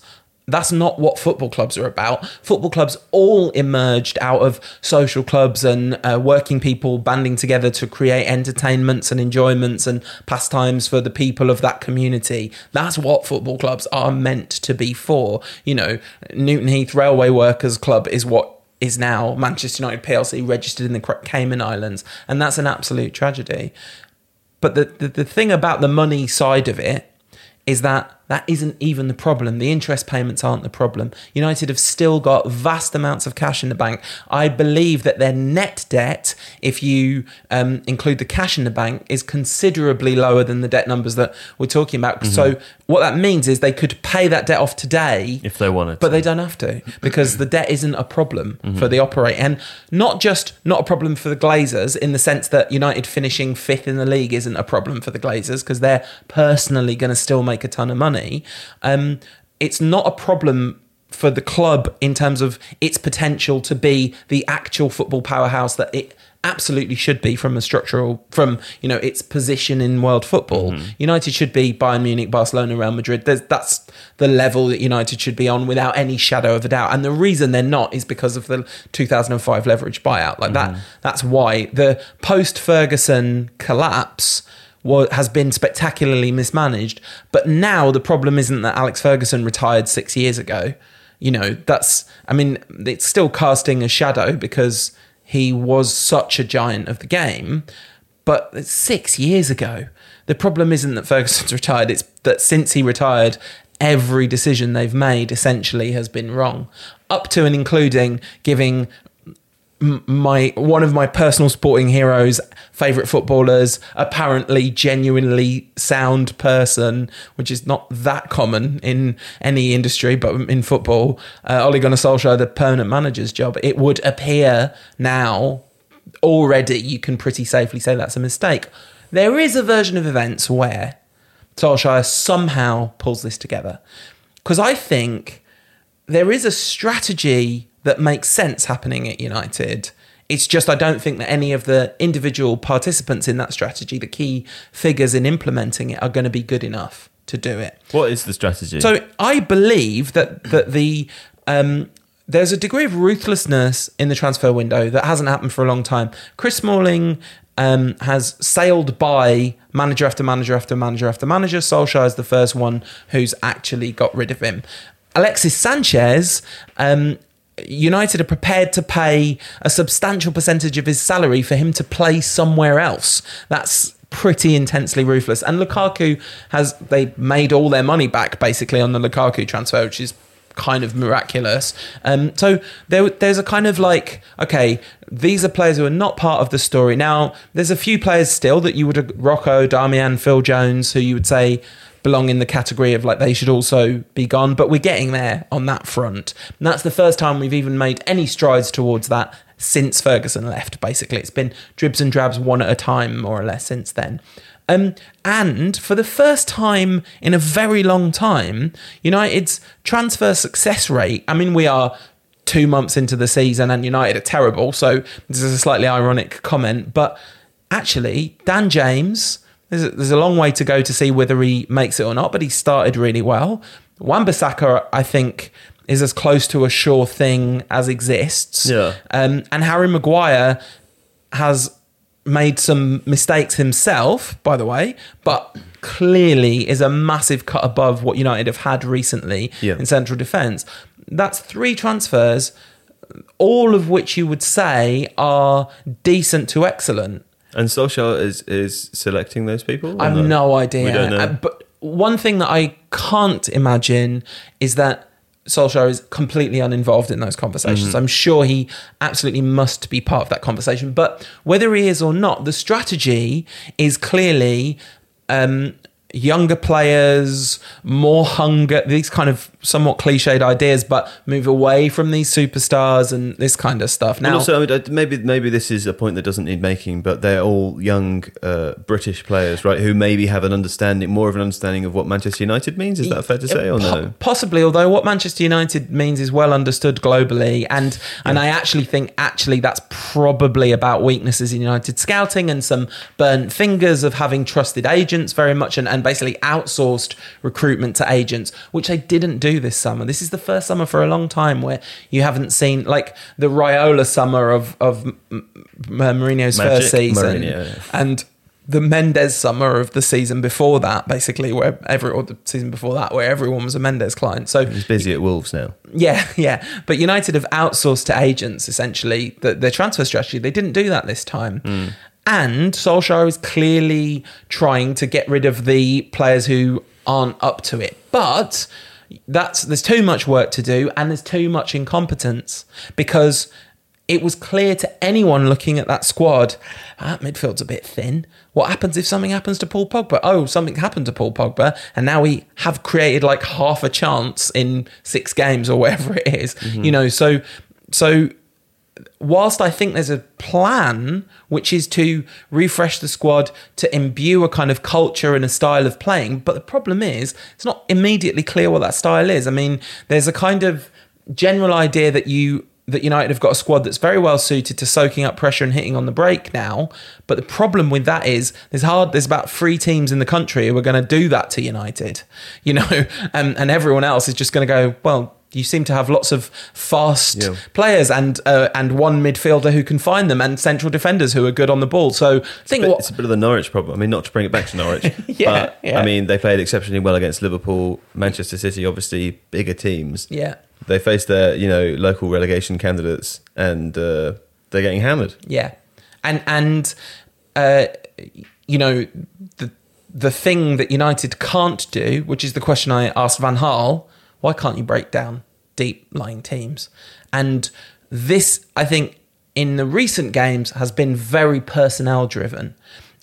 that's not what football clubs are about. Football clubs all emerged out of social clubs and uh, working people banding together to create entertainments and enjoyments and pastimes for the people of that community. That's what football clubs are meant to be for. You know, Newton Heath Railway Workers Club is what is now Manchester United PLC registered in the Cayman Islands, and that's an absolute tragedy. But the, the, the thing about the money side of it is that that isn't even the problem. The interest payments aren't the problem. United have still got vast amounts of cash in the bank. I believe that their net debt, if you um, include the cash in the bank, is considerably lower than the debt numbers that we're talking about. So, what that means is they could pay that debt off today If they wanted but to. they don't have to because the debt isn't a problem for the operate and not just not a problem for the Glazers in the sense that United finishing fifth in the league isn't a problem for the Glazers because they're personally going to still make a ton of money. Um, it's not a problem for the club in terms of its potential to be the actual football powerhouse that it absolutely should be from a structural from you know its position in world football. United should be bayern munich barcelona real madrid. There's, that's the level that united should be on without any shadow of a doubt. And the reason they're not is because of the 2005 leverage buyout. Like that that's why the post ferguson collapse wa- has been spectacularly mismanaged. But now the problem isn't that Alex Ferguson retired six years ago. You know, that's, I mean, it's still casting a shadow because he was such a giant of the game. But it's six years ago. The problem isn't that Ferguson's (laughs) retired, it's that since he retired, every decision they've made essentially has been wrong, up to and including giving my one of my personal sporting heroes, favorite footballers, apparently genuinely sound person, which is not that common in any industry, but in football, uh, Ole Gunnar Solskjaer, the permanent manager's job. It would appear now already you can pretty safely say that's a mistake. There is a version of events where Solskjaer somehow pulls this together. Because I think there is a strategy that makes sense happening at United. It's just I don't think that any of the individual participants in that strategy, the key figures in implementing it, are going to be good enough to do it. What is the strategy? So I believe that that the um, there's a degree of ruthlessness in the transfer window that hasn't happened for a long time. Chris Smalling um, has sailed by manager after manager after manager after manager. Solskjaer is the first one who's actually got rid of him. Alexis Sanchez um, United are prepared to pay a substantial percentage of his salary for him to play somewhere else. That's pretty intensely ruthless. And Lukaku has they made all their money back basically on the Lukaku transfer, which is kind of miraculous. Um, so there, there's a kind of like, okay, these are players who are not part of the story. Now, there's a few players still that you would Rocco, Darmian, Phil Jones, who you would say belong in the category of like they should also be gone, but we're getting there on that front. And that's the first time we've even made any strides towards that since Ferguson left, basically. It's been dribs and drabs one at a time, more or less, since then. Um, and for the first time in a very long time, United's transfer success rate, I mean, we are two months into the season and United are terrible, so this is a slightly ironic comment, but actually, Dan James there's a, there's a long way to go to see whether he makes it or not, but he started really well. Wan-Bissaka, I think, is as close to a sure thing as exists. Yeah. Um, and Harry Maguire has made some mistakes himself, by the way, but clearly is a massive cut above what United have had recently Yeah. in central defence. That's three transfers, all of which you would say are decent to excellent. And Solskjaer is is selecting those people. I have no? no idea. We don't know. Uh, but one thing that I can't imagine is that Solskjaer is completely uninvolved in those conversations. Mm-hmm. I'm sure he absolutely must be part of that conversation. But whether he is or not, the strategy is clearly um, younger players, more hunger, these kind of somewhat cliched ideas, but move away from these superstars and this kind of stuff. And Now, also, I mean, uh, maybe maybe this is a point that doesn't need making, but they're all young uh, British players, right? Who maybe have an understanding, more of an understanding of what Manchester United means. Is that fair to say, or no? Possibly, although what Manchester United means is well understood globally, and and I actually think actually that's probably about weaknesses in United scouting and some burnt fingers of having trusted agents very much and, and basically outsourced recruitment to agents, which they didn't do this summer. This is the first summer for a long time where you haven't seen like the Raiola summer of of Mourinho's Magic first season, Mourinho, and the Mendes summer of the season before that, basically, where every or the season before that, where everyone was a Mendes client. So He's busy at Wolves now. yeah, (laughs) yeah. But United have outsourced to agents essentially the, their transfer strategy. They didn't do that this time. Mm. And Solskjaer is clearly trying to get rid of the players who aren't up to it. But that's there's too much work to do and there's too much incompetence because it was clear to anyone looking at that squad, ah, midfield's a bit thin. What happens if something happens to Paul Pogba? Oh, something happened to Paul Pogba, and now we have created like half a chance in six games or whatever it is. You know, so so whilst I think there's a plan which is to refresh the squad to imbue a kind of culture and a style of playing, but the problem is it's not immediately clear what that style is. I mean, there's a kind of general idea that you that United have got a squad that's very well suited to soaking up pressure and hitting on the break now. But the problem with that is there's hard there's about three teams in the country who are going to do that to United, you know, (laughs) and and everyone else is just going to go well. You seem to have lots of fast Yeah. players and uh, and one midfielder who can find them and central defenders who are good on the ball. So I think But what it's a bit of the Norwich problem. I mean, not to bring it back to Norwich, (laughs) Yeah, but yeah. I mean, they played exceptionally well against Liverpool, Manchester City, obviously bigger teams. yeah They faced their, you know, local relegation candidates, and uh, they're getting hammered. Yeah, and and uh, you know the the thing that United can't do, which is the question I asked Van Gaal, why can't you break down deep lying teams? And this, I think, in the recent games has been very personnel driven.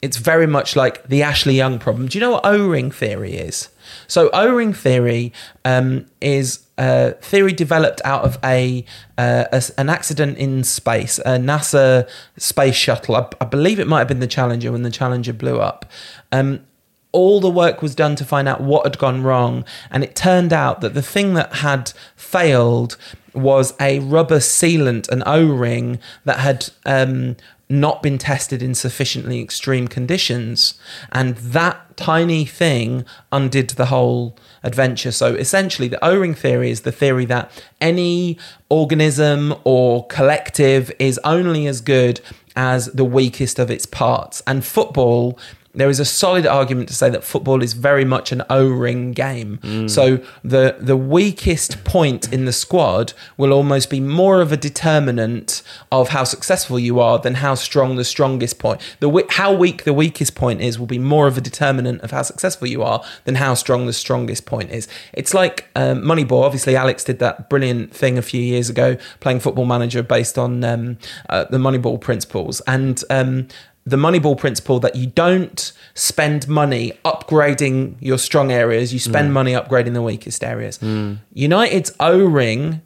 It's very much like the Ashley Young problem. Do you know what O-ring theory is? So O-ring theory um, is a theory developed out of a, uh, a- an accident in space, a NASA space shuttle. I, I believe it might have been the Challenger when the Challenger blew up. Um, all the work was done to find out what had gone wrong, and it turned out that the thing that had failed was a rubber sealant, an O-ring that had um, not been tested in sufficiently extreme conditions, and that tiny thing undid the whole adventure. So essentially, the O-ring theory is the theory that any organism or collective is only as good as the weakest of its parts, and football there is a solid argument to say that football is very much an O-ring game. So the the weakest point in the squad will almost be more of a determinant of how successful you are than how strong the strongest point. The how weak the weakest point is will be more of a determinant of how successful you are than how strong the strongest point is. It's like um, Moneyball. Obviously, Alex did that brilliant thing a few years ago, playing Football Manager based on um, uh, the Moneyball principles and. Um, the Moneyball principle that you don't spend money upgrading your strong areas, you spend mm. money upgrading the weakest areas. Mm. United's O ring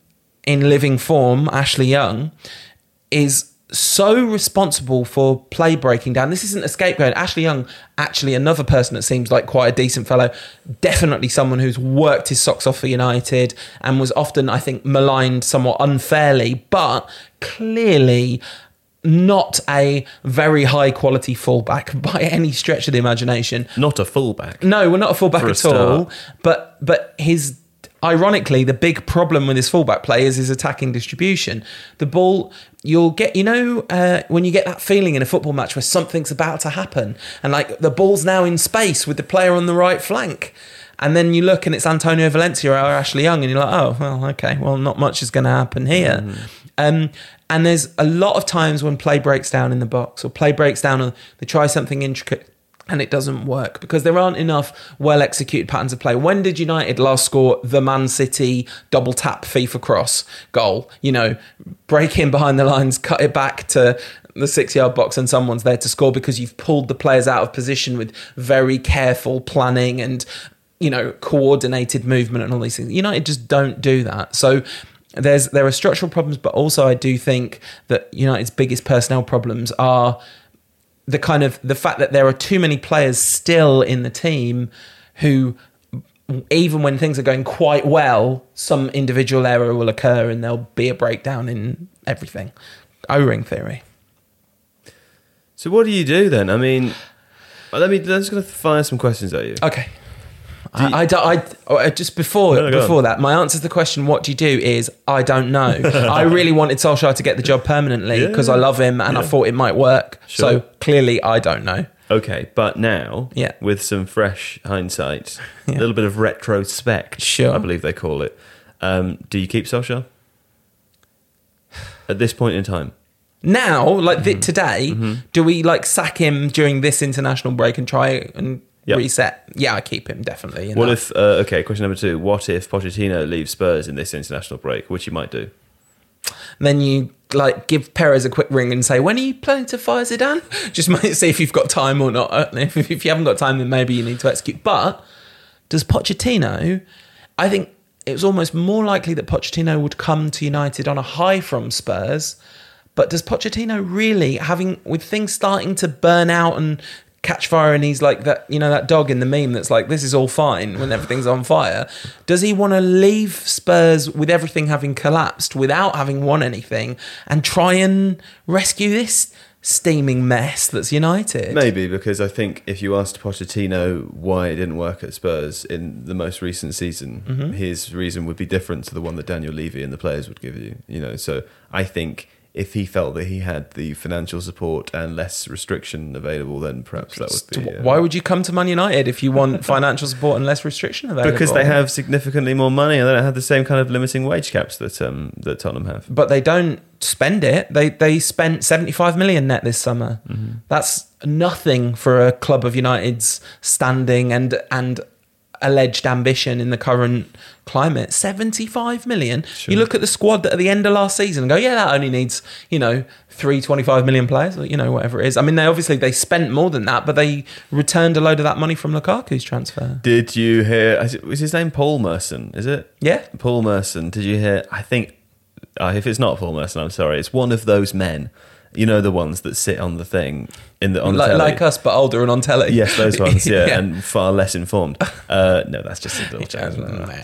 in living form, Ashley Young, is so responsible for play breaking down. This isn't a scapegoat. Ashley Young, actually, another person that seems like quite a decent fellow, definitely someone who's worked his socks off for United and was often, I think, maligned somewhat unfairly, but clearly not a very high quality fullback (laughs) by any stretch of the imagination. Not a fullback. No, we're not a fullback a at all. But but his ironically the big problem with his fullback play is his attacking distribution. The ball you'll get you know uh, when you get that feeling in a football match where something's about to happen and like the ball's now in space with the player on the right flank. And then you look and it's Antonio Valencia or Ashley Young, and you're like, oh, well, okay, well, not much is going to happen here. Um, and there's a lot of times when play breaks down in the box or play breaks down, or they try something intricate and it doesn't work because there aren't enough well executed patterns of play. When did United last score the Man City double tap FIFA cross goal? You know, break in behind the lines, cut it back to the six yard box, and someone's there to score because you've pulled the players out of position with very careful planning and you know coordinated movement and all these things. United just don't do that. So there's there are structural problems, but also I do think that United's biggest personnel problems are the kind of the fact that there are too many players still in the team who even when things are going quite well some individual error will occur and there'll be a breakdown in everything o-ring theory So what do you do then? I mean, let me. Let's going to fire some questions at you. okay I, I, I, I- just before No, before on. that, my answer to the question, "What do you do?" is I don't know. (laughs) I really wanted Solskjaer to get the job permanently Yeah. because I love him and I thought it might work. Sure. So clearly, I don't know. Okay, but now, Yeah. with some fresh hindsight, a little bit of retrospect, Sure. I believe they call it. Um, do you keep Solskjaer at this point in time? Now, like Mm-hmm. today, do we like sack him during this international break and try and Yep. reset? Yeah, I keep him definitely. What that. if? Uh, okay, question number two. What if Pochettino leaves Spurs in this international break, which he might do? then you like give Perez a quick ring and say, "When are you planning to fire Zidane?" (laughs) Just might see if you've got time or not. (laughs) If, if you haven't got time, then maybe you need to execute. But does Pochettino? I think it's almost more likely that Pochettino would come to United on a high from Spurs. But does Pochettino really having with things starting to burn out and catch fire and he's like that you know that dog in the meme that's like this is all fine when everything's on fire does he want to leave Spurs with everything having collapsed without having won anything and try and rescue this steaming mess that's United Maybe because I think if you asked Pochettino why it didn't work at Spurs in the most recent season, Mm-hmm. his reason would be different to the one that Daniel Levy and the players would give you. You know, so I think if he felt that he had the financial support and less restriction available, then perhaps that would be. uh, why would you come to Man United if you want financial support and less restriction available because they have significantly more money and they don't have the same kind of limiting wage caps that um, that Tottenham have. but they don't spend it. They they spent 75 million net this summer. Mm-hmm. That's nothing for a club of United's standing and and alleged ambition in the current climate. 75 million. You look at the squad that at the end of last season and go, yeah, that only needs, you know, three 25 million players, or, you know, whatever it is. I mean, they obviously they spent more than that, but they returned a load of that money from Lukaku's transfer. Did you hear? is Was his name Paul Merson? Is it? Yeah. Paul Merson. Did you hear? I think uh, if it's not Paul Merson, I'm sorry. It's one of those men. You know the ones that sit on the thing in the on the Like, telly. like us, but older and on telly. Yes, those (laughs) ones. Yeah, and far less informed. (laughs) Uh, no, that's just a little joke.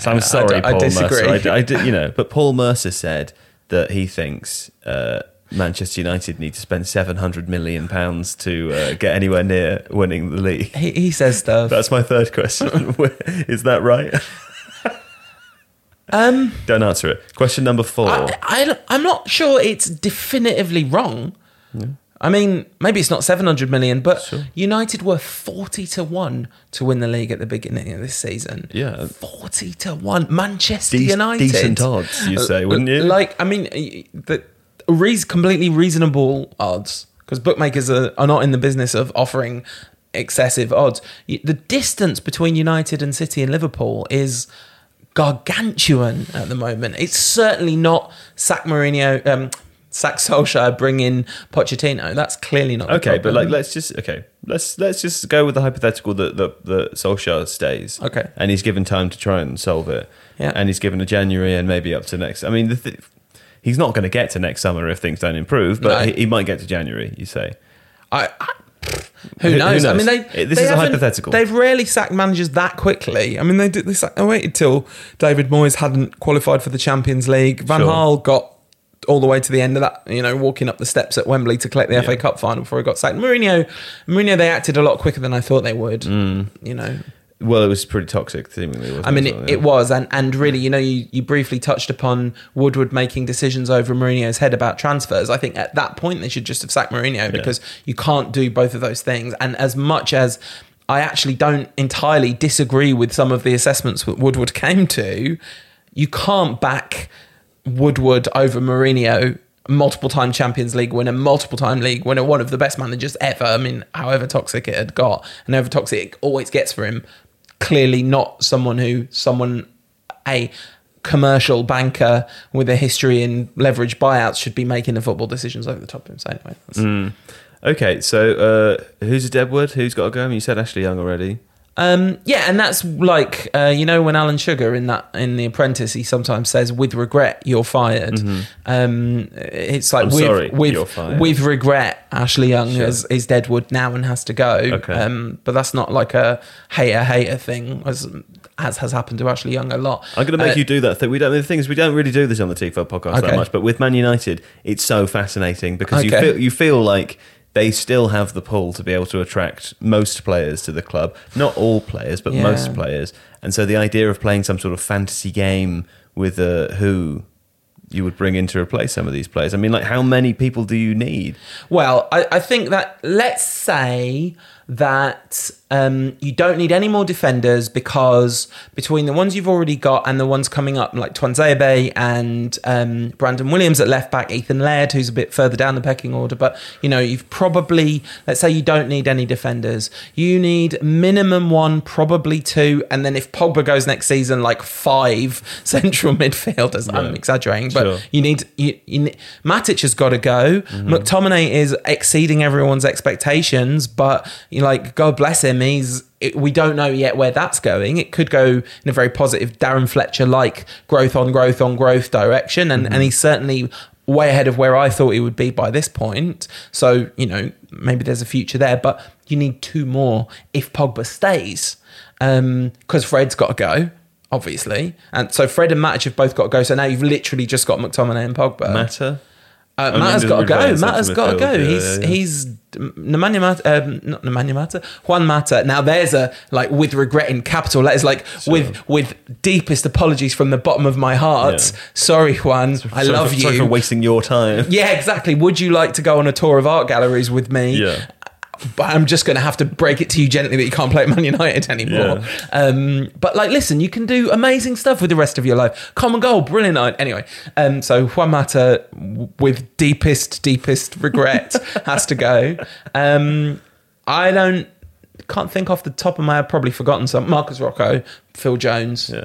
So I'm sorry, d- I Paul disagree. Mercer. I, I did- you know, but Paul Mercer said that he thinks uh, Manchester United need to spend 700 million pounds to uh, get anywhere near winning the league. he, he says stuff. That's my third question. (laughs) Is that right? Um, Don't answer it. Question number four. I, I'm not sure it's definitively wrong. I mean, maybe it's not 700 million, but United were 40 to 1 to win the league at the beginning of this season. Yeah. 40 to 1. Manchester Dec- United. decent odds, you say, wouldn't you? Like, I mean, the re- completely reasonable odds because bookmakers are, are not in the business of offering excessive odds. The distance between United and City and Liverpool is gargantuan at the moment. It's certainly not sack Mourinho, um, sack Solskjaer, bring in Pochettino. That's clearly not. Okay, but like let's just okay, let's let's just go with the hypothetical that that, that Solskjaer stays. Okay. and he's given time to try and solve it. Yeah. and he's given a January and maybe up to next. I mean, the th- he's not going to get to next summer if things don't improve, but No. he, he might get to January. You say. I, I, who, Who- knows? who I mean, they. This they is a hypothetical. They've rarely sacked managers that quickly. I mean, they did. They, sacked, they waited till David Moyes hadn't qualified for the Champions League. Van Sure. Gaal got all the way to the end of that. You know, walking up the steps at Wembley to collect the FA Cup final before he got sacked. Mourinho, Mourinho, they acted a lot quicker than I thought they would. Mm. You know, Well, it was pretty toxic, seemingly. I mean, it, it, it was, and, and really, you know, you, you briefly touched upon Woodward making decisions over Mourinho's head about transfers. I think at that point they should just have sacked Mourinho because you can't do both of those things. And as much as I actually don't entirely disagree with some of the assessments that Woodward (laughs) came to, you can't back Woodward over Mourinho. Multiple time Champions League winner, multiple time league winner, one of the best managers ever. I mean, however toxic it had got, and however toxic it always gets for him, clearly not someone who someone a commercial banker with a history in leverage buyouts should be making the football decisions over the top of him. So anyway, that's- Okay, so uh, who's a Deadwood? Who's got to go? I mean, you said Ashley Young already. Um, yeah, and that's like uh, you know when Alan Sugar in that in The Apprentice, he sometimes says, "With regret, you're fired." Um, it's like Mm-hmm. I'm with sorry, with with regret, Ashley Young Sure. is, is Deadwood now and has to go. Okay. Um, but that's not like a hater hater thing, as as has happened to Ashley Young a lot. I'm going to make Uh, you do that thing. We don't. The thing is, we don't really do this on the Tifo podcast that much. But with Man United, it's so fascinating because you feel you feel like they still have the pull to be able to attract most players to the club. Not all players, but Yeah. most players. And so the idea of playing some sort of fantasy game with uh, who you would bring in to replace some of these players. I mean, like how many people do you need? Well, I, I think that let's say that um, you don't need any more defenders because between the ones you've already got and the ones coming up, like Tuanzebe and um, Brandon Williams at left back, Ethan Laird, who's a bit further down the pecking order, but you know, you've probably, let's say you don't need any defenders. You need minimum one, probably two, and then if Pogba goes next season, like five (laughs) central midfielders. I'm exaggerating, but Sure. you need you, you ne- Matic has got to go. Mm-hmm. McTominay is exceeding everyone's expectations, but you know, like God bless him, he's. It, we don't know yet where that's going. It could go in a very positive Darren Fletcher like growth on growth on growth direction, and Mm-hmm. and he's certainly way ahead of where I thought he would be by this point. So you know maybe there's a future there, but you need two more if Pogba stays, because Fred's got to go. Obviously, and so Fred and Matic have both got to go. So now you've literally just got McTominay and Pogba. Mata. Uh, Matt has got to go. Matt has got to go. yeah, he's yeah, yeah. he's Nemanja Mata, um, not Nemanja Mata, Juan Mata. Now there's a like with regret in capital letters, like with with deepest apologies from the bottom of my heart. Sorry, Juan, I Sorry love for, you. Sorry for wasting your time. yeah, exactly. Would you like to go on a tour of art galleries with me? Yeah. But I'm just going to have to break it to you gently that you can't play at Man United anymore. Yeah. Um, but like, listen, you can do amazing stuff with the rest of your life. Common goal, brilliant. Anyway, um, so Juan Mata, with deepest, deepest regret, (laughs) has to go. Um, I don't, can't think off the top of my head. Probably forgotten some. Marcos Rojo, Phil Jones. Yeah.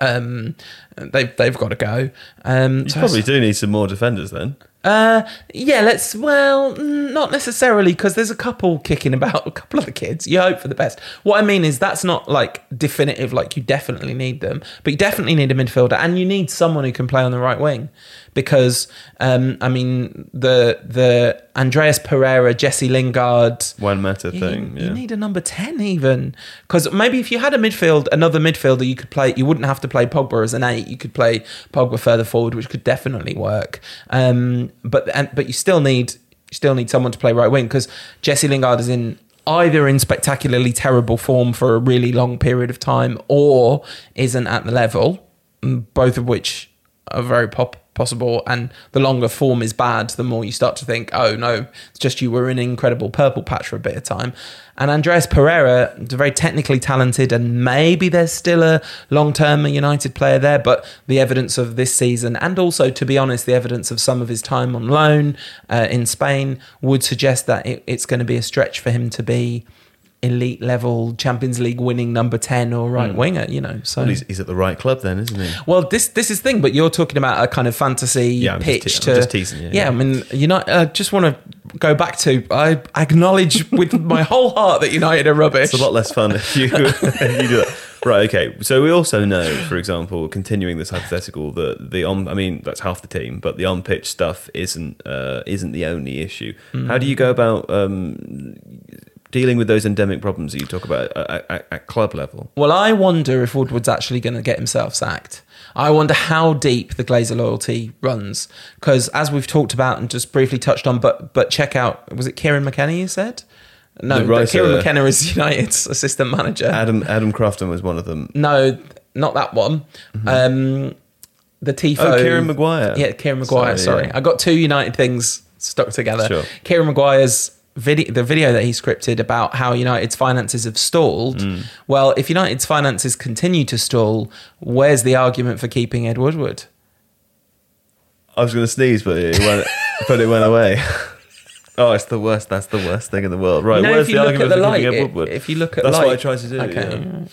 Um, they've they've got to go. Um, You so probably do need some more defenders then. Uh, yeah, let's. Well, not necessarily because there's a couple kicking about, (laughs) a couple of the kids. You hope for the best. What I mean is that's not like definitive. Like you definitely need them, but you definitely need a midfielder, and you need someone who can play on the right wing, because um, I mean the the Andreas Pereira, Jesse Lingard. Juan Mata You- thing. You, yeah. need a number 10 even. Because maybe if you had a midfield, another midfielder, you could play, you wouldn't have to play Pogba as an eight. You could play Pogba further forward, which could definitely work. Um, but and, but you still need you still need someone to play right wing because Jesse Lingard is in either in spectacularly terrible form for a really long period of time or isn't at the level, mm, both of which are very pop- possible. And the longer form is bad, the more you start to think, oh no, it's just you were in an incredible purple patch for a bit of time. And Andreas Pereira, very technically talented, and maybe there's still a long term United player there, but the evidence of this season, and also, to be honest, the evidence of some of his time on loan uh, in Spain would suggest that it, it's going to be a stretch for him to be elite level Champions League winning number 10 or right winger, you know. So Well, he's, he's at the right club then, isn't he? well, this this is the thing, but you're talking about a kind of fantasy Yeah, I'm just pitch te- I'm to just teasing you, Yeah, yeah. I mean, United. I just want to go back to. I acknowledge (laughs) with my whole heart that United are rubbish. It's a lot less fun if you, (laughs) if you do that. Right, okay. So we also know, for example, continuing this hypothetical, that the on I mean, that's half the team, but the on pitch stuff isn't uh, isn't the only issue. How do you go about um, dealing with those endemic problems that you talk about at, at, at club level? Well, I wonder if Woodward's actually going to get himself sacked. I wonder how deep the Glazer loyalty runs, because as we've talked about and just briefly touched on, but but check out was it Kieran McKenna you said? No, Kieran McKenna is (laughs) United's assistant manager. Adam Adam Crafton was one of them. no, not that one. Um, the Tifo. Mm-hmm. Oh, Kieran Maguire. Yeah, Kieran Maguire. Sorry, Sorry, yeah. I got two United things stuck together. Sure. Kieran Maguire's video, the video that he scripted about how United's finances have stalled. Mm. Well, if United's finances continue to stall, where's the argument for keeping Ed Woodward? I was going to sneeze, but it went, (laughs) but it went away. (laughs) Oh, it's the worst. That's the worst thing in the world. Right, where's the argument the for keeping light, Ed Woodward? if you look at That's light, what I tried to do. Okay. yeah.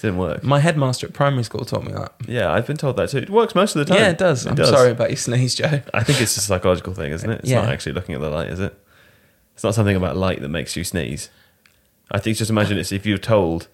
Didn't work. My headmaster at primary school taught me that. Yeah, I've been told that too. It works most of the time. Yeah, it does. I'm sorry about your sneeze, Joe. I think it's a psychological thing, isn't it? It's Yeah. not actually looking at the light, is it? It's not something about light that makes you sneeze. I think just imagine it's if you're told.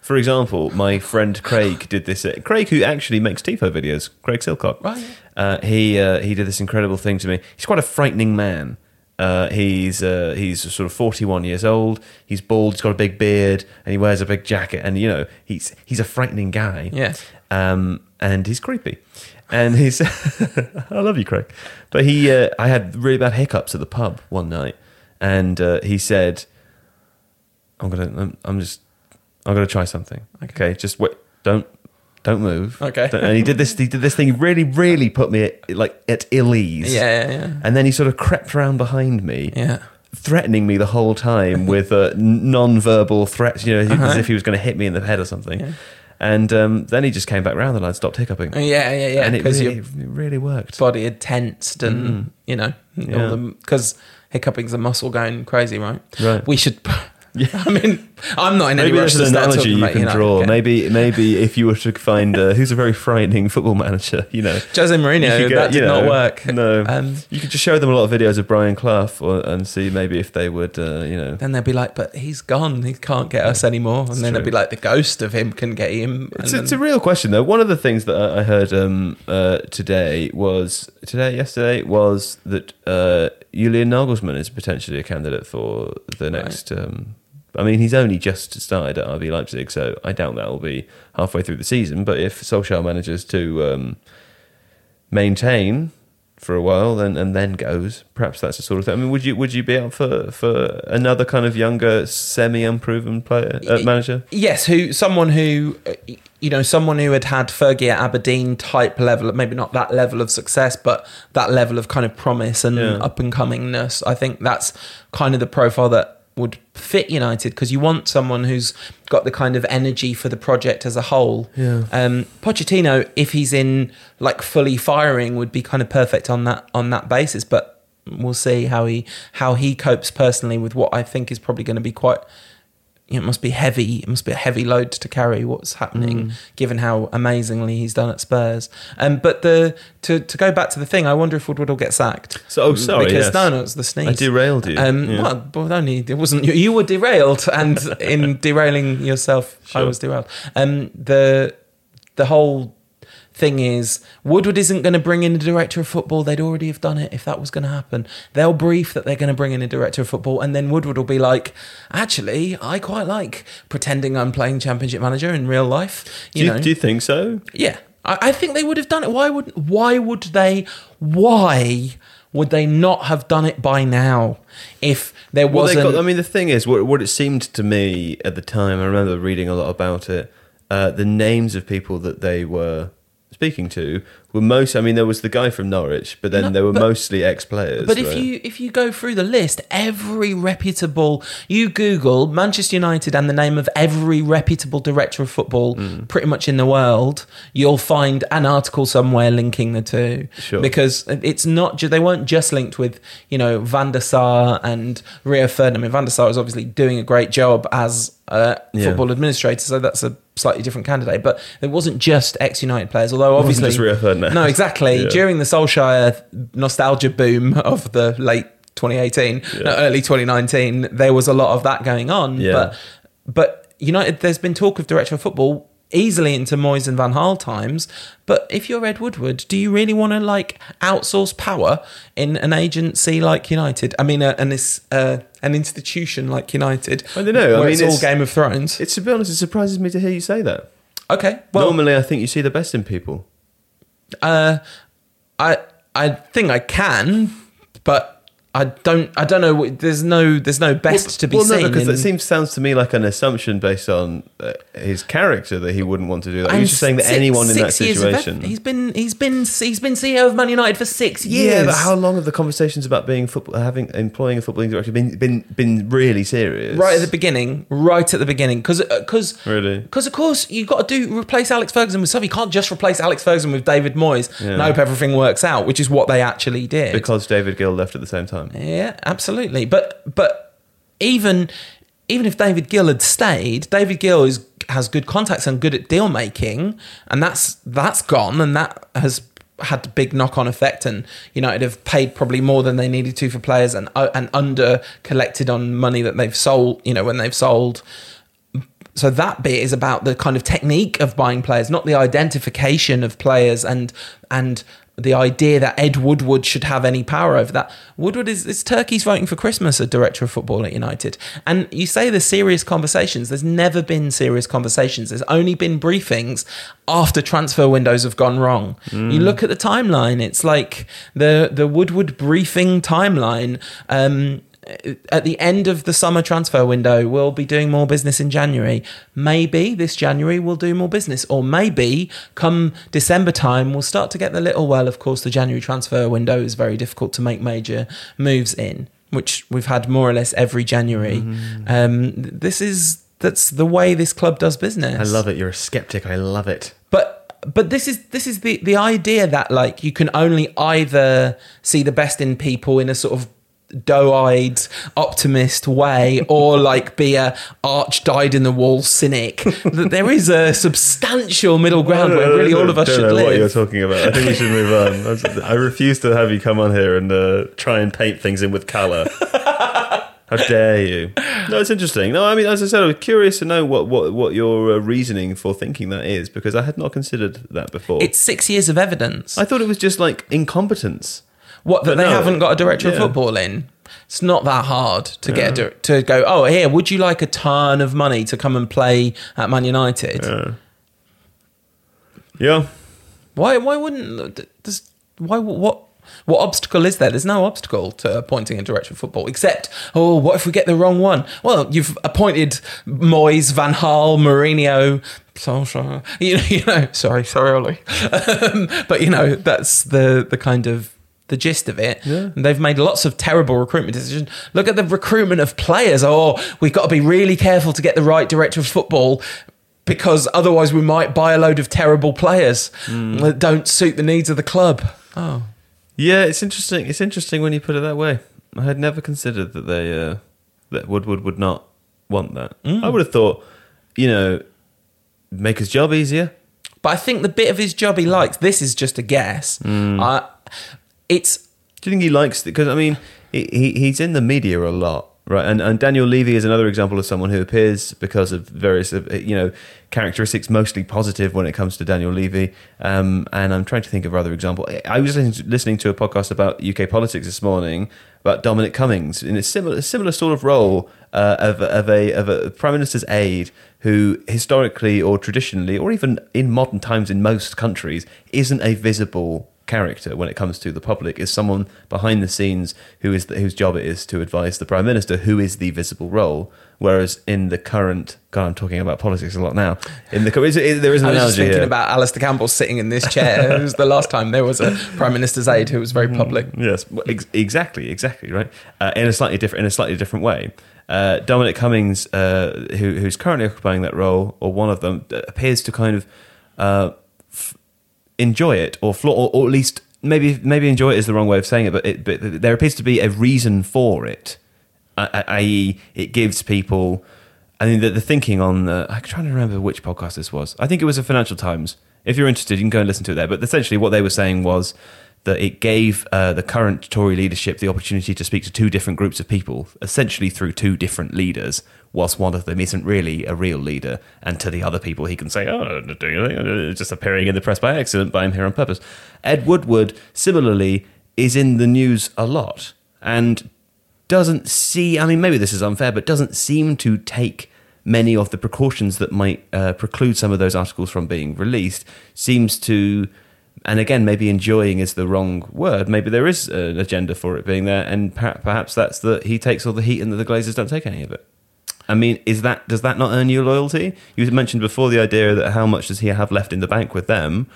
For example, my friend Craig did this. uh, Craig, who actually makes Tifo videos, Craig Silcock. Right. Uh, he uh, he did this incredible thing to me. He's quite a frightening man. Uh, he's uh, he's sort of 41 years old. He's bald. He's got a big beard, and he wears a big jacket. And you know, he's he's a frightening guy. Yeah. Um, and he's creepy. And he's (laughs) I love you, Craig. But he uh, I had really bad hiccups at the pub one night, and uh, he said, "I'm gonna I'm, I'm just I'm gonna try something. Okay, just wait. Don't." Don't move. Okay. Don't- And he did this. He did this thing. He really, really put me at, like at ill ease. Yeah, yeah, yeah. And then he sort of crept around behind me, Yeah. threatening me the whole time (laughs) with uh, non-verbal threats. You know, Uh-huh. as if he was going to hit me in the head or something. And um, then he just came back round and I'd stopped hiccuping. Yeah, yeah, yeah. and it Because really, it really worked. body had tensed and, you know, Yeah. Hiccuping's a muscle going crazy, right? Right. We should. (laughs) Yeah. I mean, I'm not in any Maybe rush there's to an start analogy talking you about can United, draw. Maybe, (laughs) maybe if you were to find uh, who's a very frightening football (laughs) manager, you know, Jose Mourinho, that did you know, not work. No, Um, you could just show them a lot of videos of Brian Clough or, and see maybe if they would, uh, you know, then they'd be like, but he's gone. He can't get us anymore. And then true. they'll be like, the ghost of him can get him. And It's, then- it's a real question though. One of the things that I I heard um, uh, today was today, yesterday was that uh, Julian Nagelsmann is potentially a candidate for the next. Um, I mean, he's only just started at RB Leipzig, so I doubt that will be halfway through the season. But if Solskjaer manages to um, maintain for a while and, and then goes, perhaps that's the sort of thing. I mean, would you would you be out for, for another kind of younger, semi unproven player uh, manager? Yes, who someone who uh, you know someone who had had Fergie at Aberdeen type level, maybe not that level of success, but that level of kind of promise and Yeah. up and comingness. I think that's kind of the profile that would fit United because you want someone who's got the kind of energy for the project as a whole. Yeah. Um, Pochettino, if he's in like fully firing, would be kind of perfect on that on that basis, but. We'll see how he how he copes personally with what I think is probably going to be quite it must be heavy. It must be a heavy load to carry. What's happening, Mm. given how amazingly he's done at Spurs. Um, but the to to go back to the thing, I wonder if Woodward will get sacked. So, oh, sorry, because yes. no, no, it's the sneeze. I derailed you. Um, Yeah. well, but only it wasn't you. You were derailed, (laughs) and in derailing yourself, I was derailed. Um, the the whole thing is Woodward isn't going to bring in a director of football. They'd already have done it if that was going to happen. They'll brief that they're going to bring in a director of football, and then Woodward will be like, "Actually, I quite like pretending I'm playing Championship Manager in real life." Do You you, know, do you think so? yeah, I, I think they would have done it. Why would Why would they? Why would they not have done it by now? If there Well, they wasn't, got, I mean, the thing is, what, what it seemed to me at the time, I remember reading a lot about it. Uh, the names of people that they were speaking to were most. I mean, there was the guy from Norwich, but then No, they were but- mostly ex-players. But if right? you if you go through the list, every reputable you Google Manchester United and the name of every reputable director of football Mm. pretty much in the world, you'll find an article somewhere linking the two. Sure. Because it's not they weren't just linked with you know Van der Sar and Rio Ferdinand. I mean, Van der Sar is obviously doing a great job as a Yeah. football administrator, so that's a slightly different candidate. But it wasn't just ex United players, although obviously No, exactly. (laughs) Yeah. During the Solskjaer nostalgia boom of the late 2018, no, early 2019, there was a lot of that going on. Yeah. But but United, there's been talk of director of football easily into Moyes and Van Gaal times. But if you're Ed Woodward, do you really want to like outsource power in an agency like United? I mean, uh, an uh, an institution like United. I don't know. I mean, it's all it's- Game of Thrones. it's to be honest, it surprises me to hear you say that. Okay, well, Normally, I think you see the best in people. Uh, I I think I can, but I don't. I don't know. There's no. There's no best to be well, seen. no, because in- it seems sounds to me like an assumption based on uh, his character that he wouldn't want to do that. You're just saying that six- anyone in that six years of situation. he's been. He's been. He's been CEO of Man United for six years. Yeah, but how long have the conversations about being football, having employing a footballing director been been been really serious? Right at the beginning, right at the beginning, because because Really? because of course you've got to do replace Alex Ferguson with something. You can't just replace Alex Ferguson with David Moyes Yeah. and hope everything works out, which is what they actually did. because David Gill left at the same time. Yeah, absolutely. But but even even if David Gill had stayed, David Gill is has good contacts and good at deal making, and that's that's gone, and that has had a big knock on effect. And United have paid probably more than they needed to for players, and uh, and under collected on money that they've sold. You know when they've sold. So that bit is about the kind of technique of buying players, not the identification of players and and the idea that Ed Woodward should have any power over that. Woodward is it's Turkey's voting for Christmas as director of football at United. And you say there's serious conversations. There's never been serious conversations. There's only been briefings after transfer windows have gone wrong. You look at the timeline, it's like the the Woodward briefing timeline. Um, at the end of the summer transfer window, we'll be doing more business in January. Maybe this January we'll do more business, or maybe come December time we'll start to get the little. Well, of course, the January transfer window is very difficult to make major moves in, which we've had more or less every January. Um, this is that's the way this club does business. I love it. You're a skeptic. I love it. But but this is this is the the idea that like you can only either see the best in people in a sort of doe-eyed optimist way or like be a arch dyed in the wall cynic that there is a substantial middle ground where really all of us don't should know what you're talking about. I think we should move on. I refuse to have you come on here and uh, try and paint things in with colour. How dare you? No, it's interesting. No, I mean, as I said, I was curious to know what what, what your uh, reasoning for thinking that is because I had not considered that before. it's six years of evidence I thought it was just like incompetence. What that they no, haven't got a director of football in it's not that hard to get a, to go oh here would you like a ton of money to come and play at man united Yeah. Why? Why wouldn't? Does, why? What? What obstacle is there? There's no obstacle to appointing a director of football, except oh, what if we get the wrong one? Well, you've appointed Moyes, Van Gaal, Mourinho, Solskjaer. You know, (laughs) you know. Sorry, sorry, Ollie. (laughs) um, but you know, that's the the kind of the gist of it. Yeah. And they've made lots of terrible recruitment decisions. Look at the recruitment of players. Oh, we've got to be really careful to get the right director of football because otherwise we might buy a load of terrible players that don't suit the needs of the club. Oh. Yeah, it's interesting. It's interesting when you put it that way. I had never considered that they uh, that Woodward would not want that. I would have thought, you know, make his job easier. But I think the bit of his job he likes, this is just a guess. Uh, it's Do you think he likes? Because I mean, he, he he's in the media a lot, right? And and Daniel Levy is another example of someone who appears because of various you know characteristics, mostly positive when it comes to Daniel Levy. Um, and I'm trying to think of other example. I was listening to, a podcast about UK politics this morning about Dominic Cummings in a similar similar sort of role uh, of of a of a prime minister's aide who historically or traditionally or even in modern times in most countries isn't a visible character when it comes to the public is someone behind the scenes who is the, whose job it is to advise the prime minister, who is the visible role. Whereas in the current, God, I'm talking about politics a lot now. In the cur- is, is, there is an I was analogy thinking here. about Alastair Campbell sitting in this chair. it was the last time there was a prime minister's aide who was very public. Yes, ex- exactly, exactly, right. Uh, in a slightly different, in a slightly different way. Uh, Dominic Cummings, uh, who, who's currently occupying that role, or one of them, uh, appears to kind of uh, enjoy it, or, flaw, or or at least maybe maybe enjoy it is the wrong way of saying it, but, it, but there appears to be a reason for it, i.e., it gives people. I mean, the, the thinking on the. I'm trying to remember which podcast this was. I think it was a Financial Times. If you're interested, you can go and listen to it there. But essentially, what they were saying was that it gave uh, the current Tory leadership the opportunity to speak to two different groups of people, essentially through two different leaders, whilst one of them isn't really a real leader. And to the other people, he can say, oh, doing anything, I'm just appearing in the press by accident, but I'm here on purpose. Ed Woodward, similarly, is in the news a lot and doesn't see, I mean, maybe this is unfair, but doesn't seem to take many of the precautions that might uh, preclude some of those articles from being released, seems to and again, maybe enjoying is the wrong word. Maybe there is an agenda for it being there, and perhaps that's that he takes all the heat and that the Glazers don't take any of it. I mean, is that does that not earn you loyalty? You mentioned before the idea that how much does he have left in the bank with them,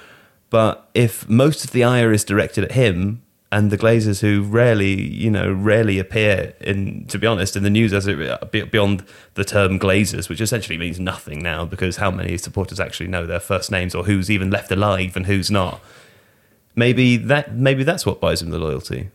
but if most of the ire is directed at him and the Glazers, who rarely, you know, rarely appear in, to be honest, in the news as it beyond the term Glazers, which essentially means nothing now because how many supporters actually know their first names or who's even left alive and who's not? Maybe that maybe that's what buys him the loyalty.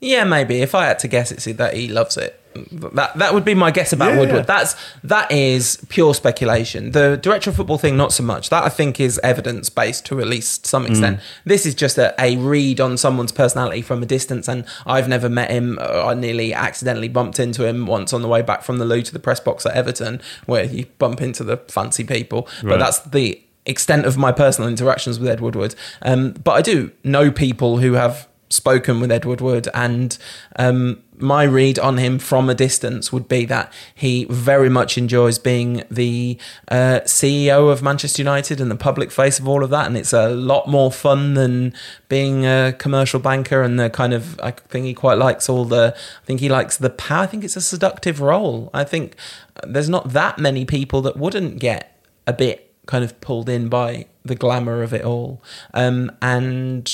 Yeah, maybe. If I had to guess, it's that he loves it. That that would be my guess about Yeah. Woodward. That's that is pure speculation. The director of football thing, not so much. That I think is evidence based to at least some extent. This is just a, a read on someone's personality from a distance, and I've never met him. Uh, I nearly accidentally bumped into him once on the way back from the loo to the press box at Everton, where you bump into the fancy people. But that's the extent of my personal interactions with Ed Woodward. Um, but I do know people who have spoken with Ed Woodward, and um, my read on him from a distance would be that he very much enjoys being the uh, CEO of Manchester United and the public face of all of that, and it's a lot more fun than being a commercial banker. And the kind of I think he quite likes all the. I think he likes the power. I think it's a seductive role. I think there's not that many people that wouldn't get a bit kind of pulled in by the glamour of it all. Um, and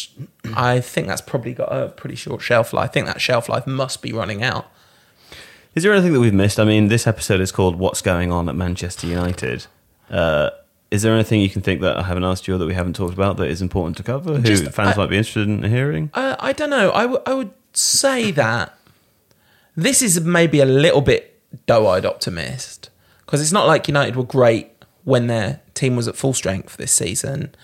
I think that's probably got a pretty short shelf life. I think that shelf life must be running out. Is there anything that we've missed? I mean, this episode is called "What's Going On at Manchester United." Uh, is there anything you can think that I haven't asked you or that we haven't talked about that is important to cover? Who Just, fans I- might be interested in hearing? Uh, I don't know. I, w- I would say that this is maybe a little bit doe-eyed optimist because it's not like United were great when their team was at full strength this season.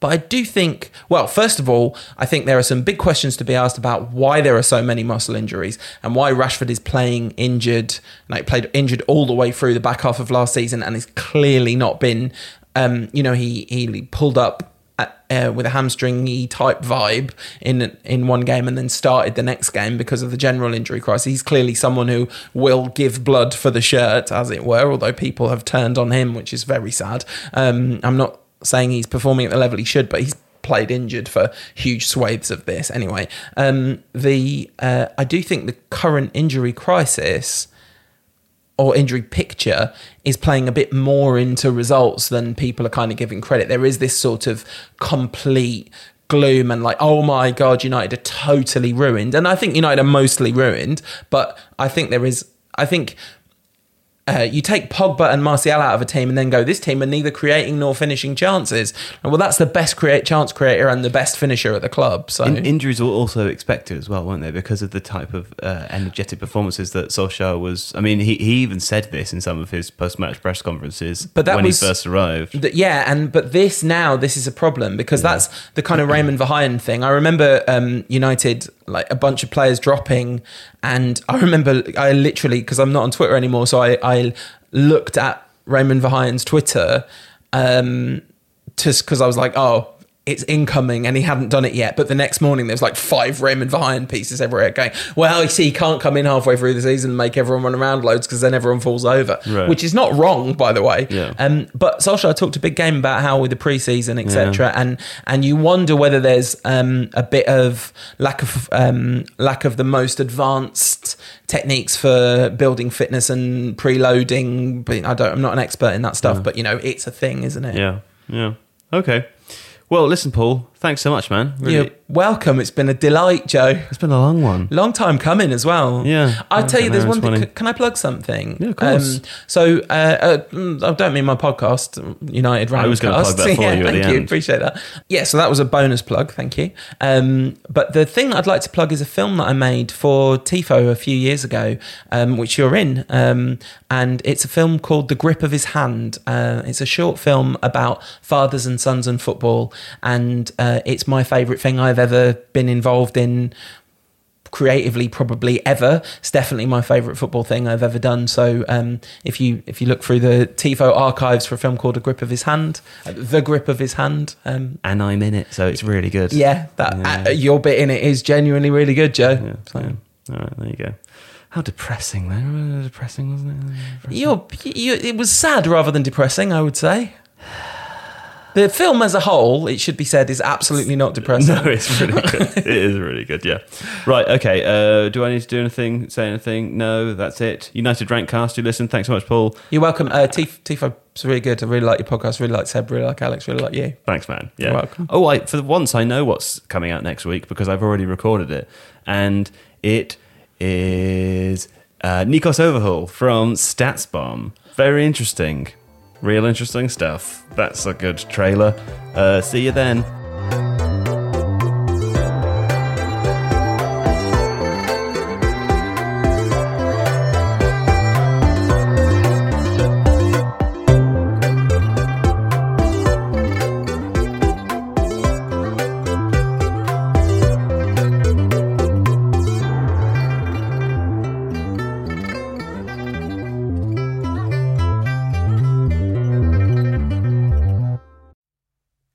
But I do think, well, first of all, I think there are some big questions to be asked about why there are so many muscle injuries and why Rashford is playing injured, like played injured all the way through the back half of last season and has clearly not been, um, you know, he, he pulled up uh, with a hamstringy type vibe in in one game and then started the next game because of the general injury crisis. He's clearly someone who will give blood for the shirt, as it were. Although people have turned on him, which is very sad. Um, I'm not saying he's performing at the level he should, but he's played injured for huge swathes of this. Anyway, um, the uh, I do think the current injury crisis or injury picture is playing a bit more into results than people are kind of giving credit. There is this sort of complete gloom and like, oh my God, United are totally ruined. And I think United are mostly ruined, but I think there is, I think. Uh, you take Pogba and Martial out of a team and then go, this team are neither creating nor finishing chances. And well, that's the best create chance creator and the best finisher at the club. So In- injuries were also expected as well, weren't they? Because of the type of uh, energetic performances that Solskjaer was. I mean, he, he even said this in some of his post match press conferences But that when was- he first arrived. Th- yeah, and but this now this is a problem because that's the kind of Raymond Verheyen thing. I remember um, United like a bunch of players dropping, and I remember I literally because I'm not on Twitter anymore, so I, I looked at Raymond Verheyen's Twitter, um, just because I was like, oh. It's incoming and he hadn't done it yet. But the next morning, there's like five Raymond Verheyen pieces everywhere going, well, you see, he can't come in halfway through the season and make everyone run around loads because then everyone falls over, Right. which is not wrong, by the way. Yeah. Um, but Solskjaer talked a big game about how with the preseason, etc., and and you wonder whether there's um, a bit of lack of um, lack of the most advanced techniques for building fitness and preloading. But I don't, I'm not an expert in that stuff, but you know, it's a thing, isn't it? Yeah, yeah. Okay. Well, listen, Paul. Thanks so much, man. Really, You're welcome. It's been a delight, Joe. it's been a long one. Long time coming as well. Yeah. I tell you, there's one thing. Can I plug something? Yeah, of course. so, uh, uh, mm, I don't mean my podcast, United Rantcast. I was gonna plug that for (laughs) yeah, you at thank you. end. Appreciate that. Yeah, so that was a bonus plug. Thank you. Um, but the thing I'd like to plug is a film that I made for Tifo a few years ago, um, which you're in, um, and it's a film called The Grip of His Hand. Uh, it's a short film about fathers and sons and football, and uh, it's my favourite thing I've ever been involved in creatively probably ever it's definitely my favorite football thing i've ever done so um, if you if you look through the tifo archives for a film called a grip of his hand uh, the grip of his hand um, And I'm in it, so it's really good. yeah that Yeah. Uh, your bit in it is genuinely really good joe Yeah. So- yeah. All right. There you go. How depressing, though. Depressing, wasn't it? Depressing. You're, you, it was sad rather than depressing i would say the film as a whole it should be said is absolutely not depressing (laughs) No, it's really good. (laughs) it is really good. Yeah. Right. Okay. Uh, do I need to do anything? Say anything? No. That's it. United Rantcast. You listen. Thanks so much, Paul. you're welcome uh, Tif- tifo's really good i really like your podcast really like seb really like alex really like you Thanks, man. Yeah. You're welcome. Oh, I for once I know what's coming out next week because I've already recorded it, and it is uh, Nikos Overheul from StatsBomb. Very interesting, real interesting stuff. That's a good trailer. Uh, see you then.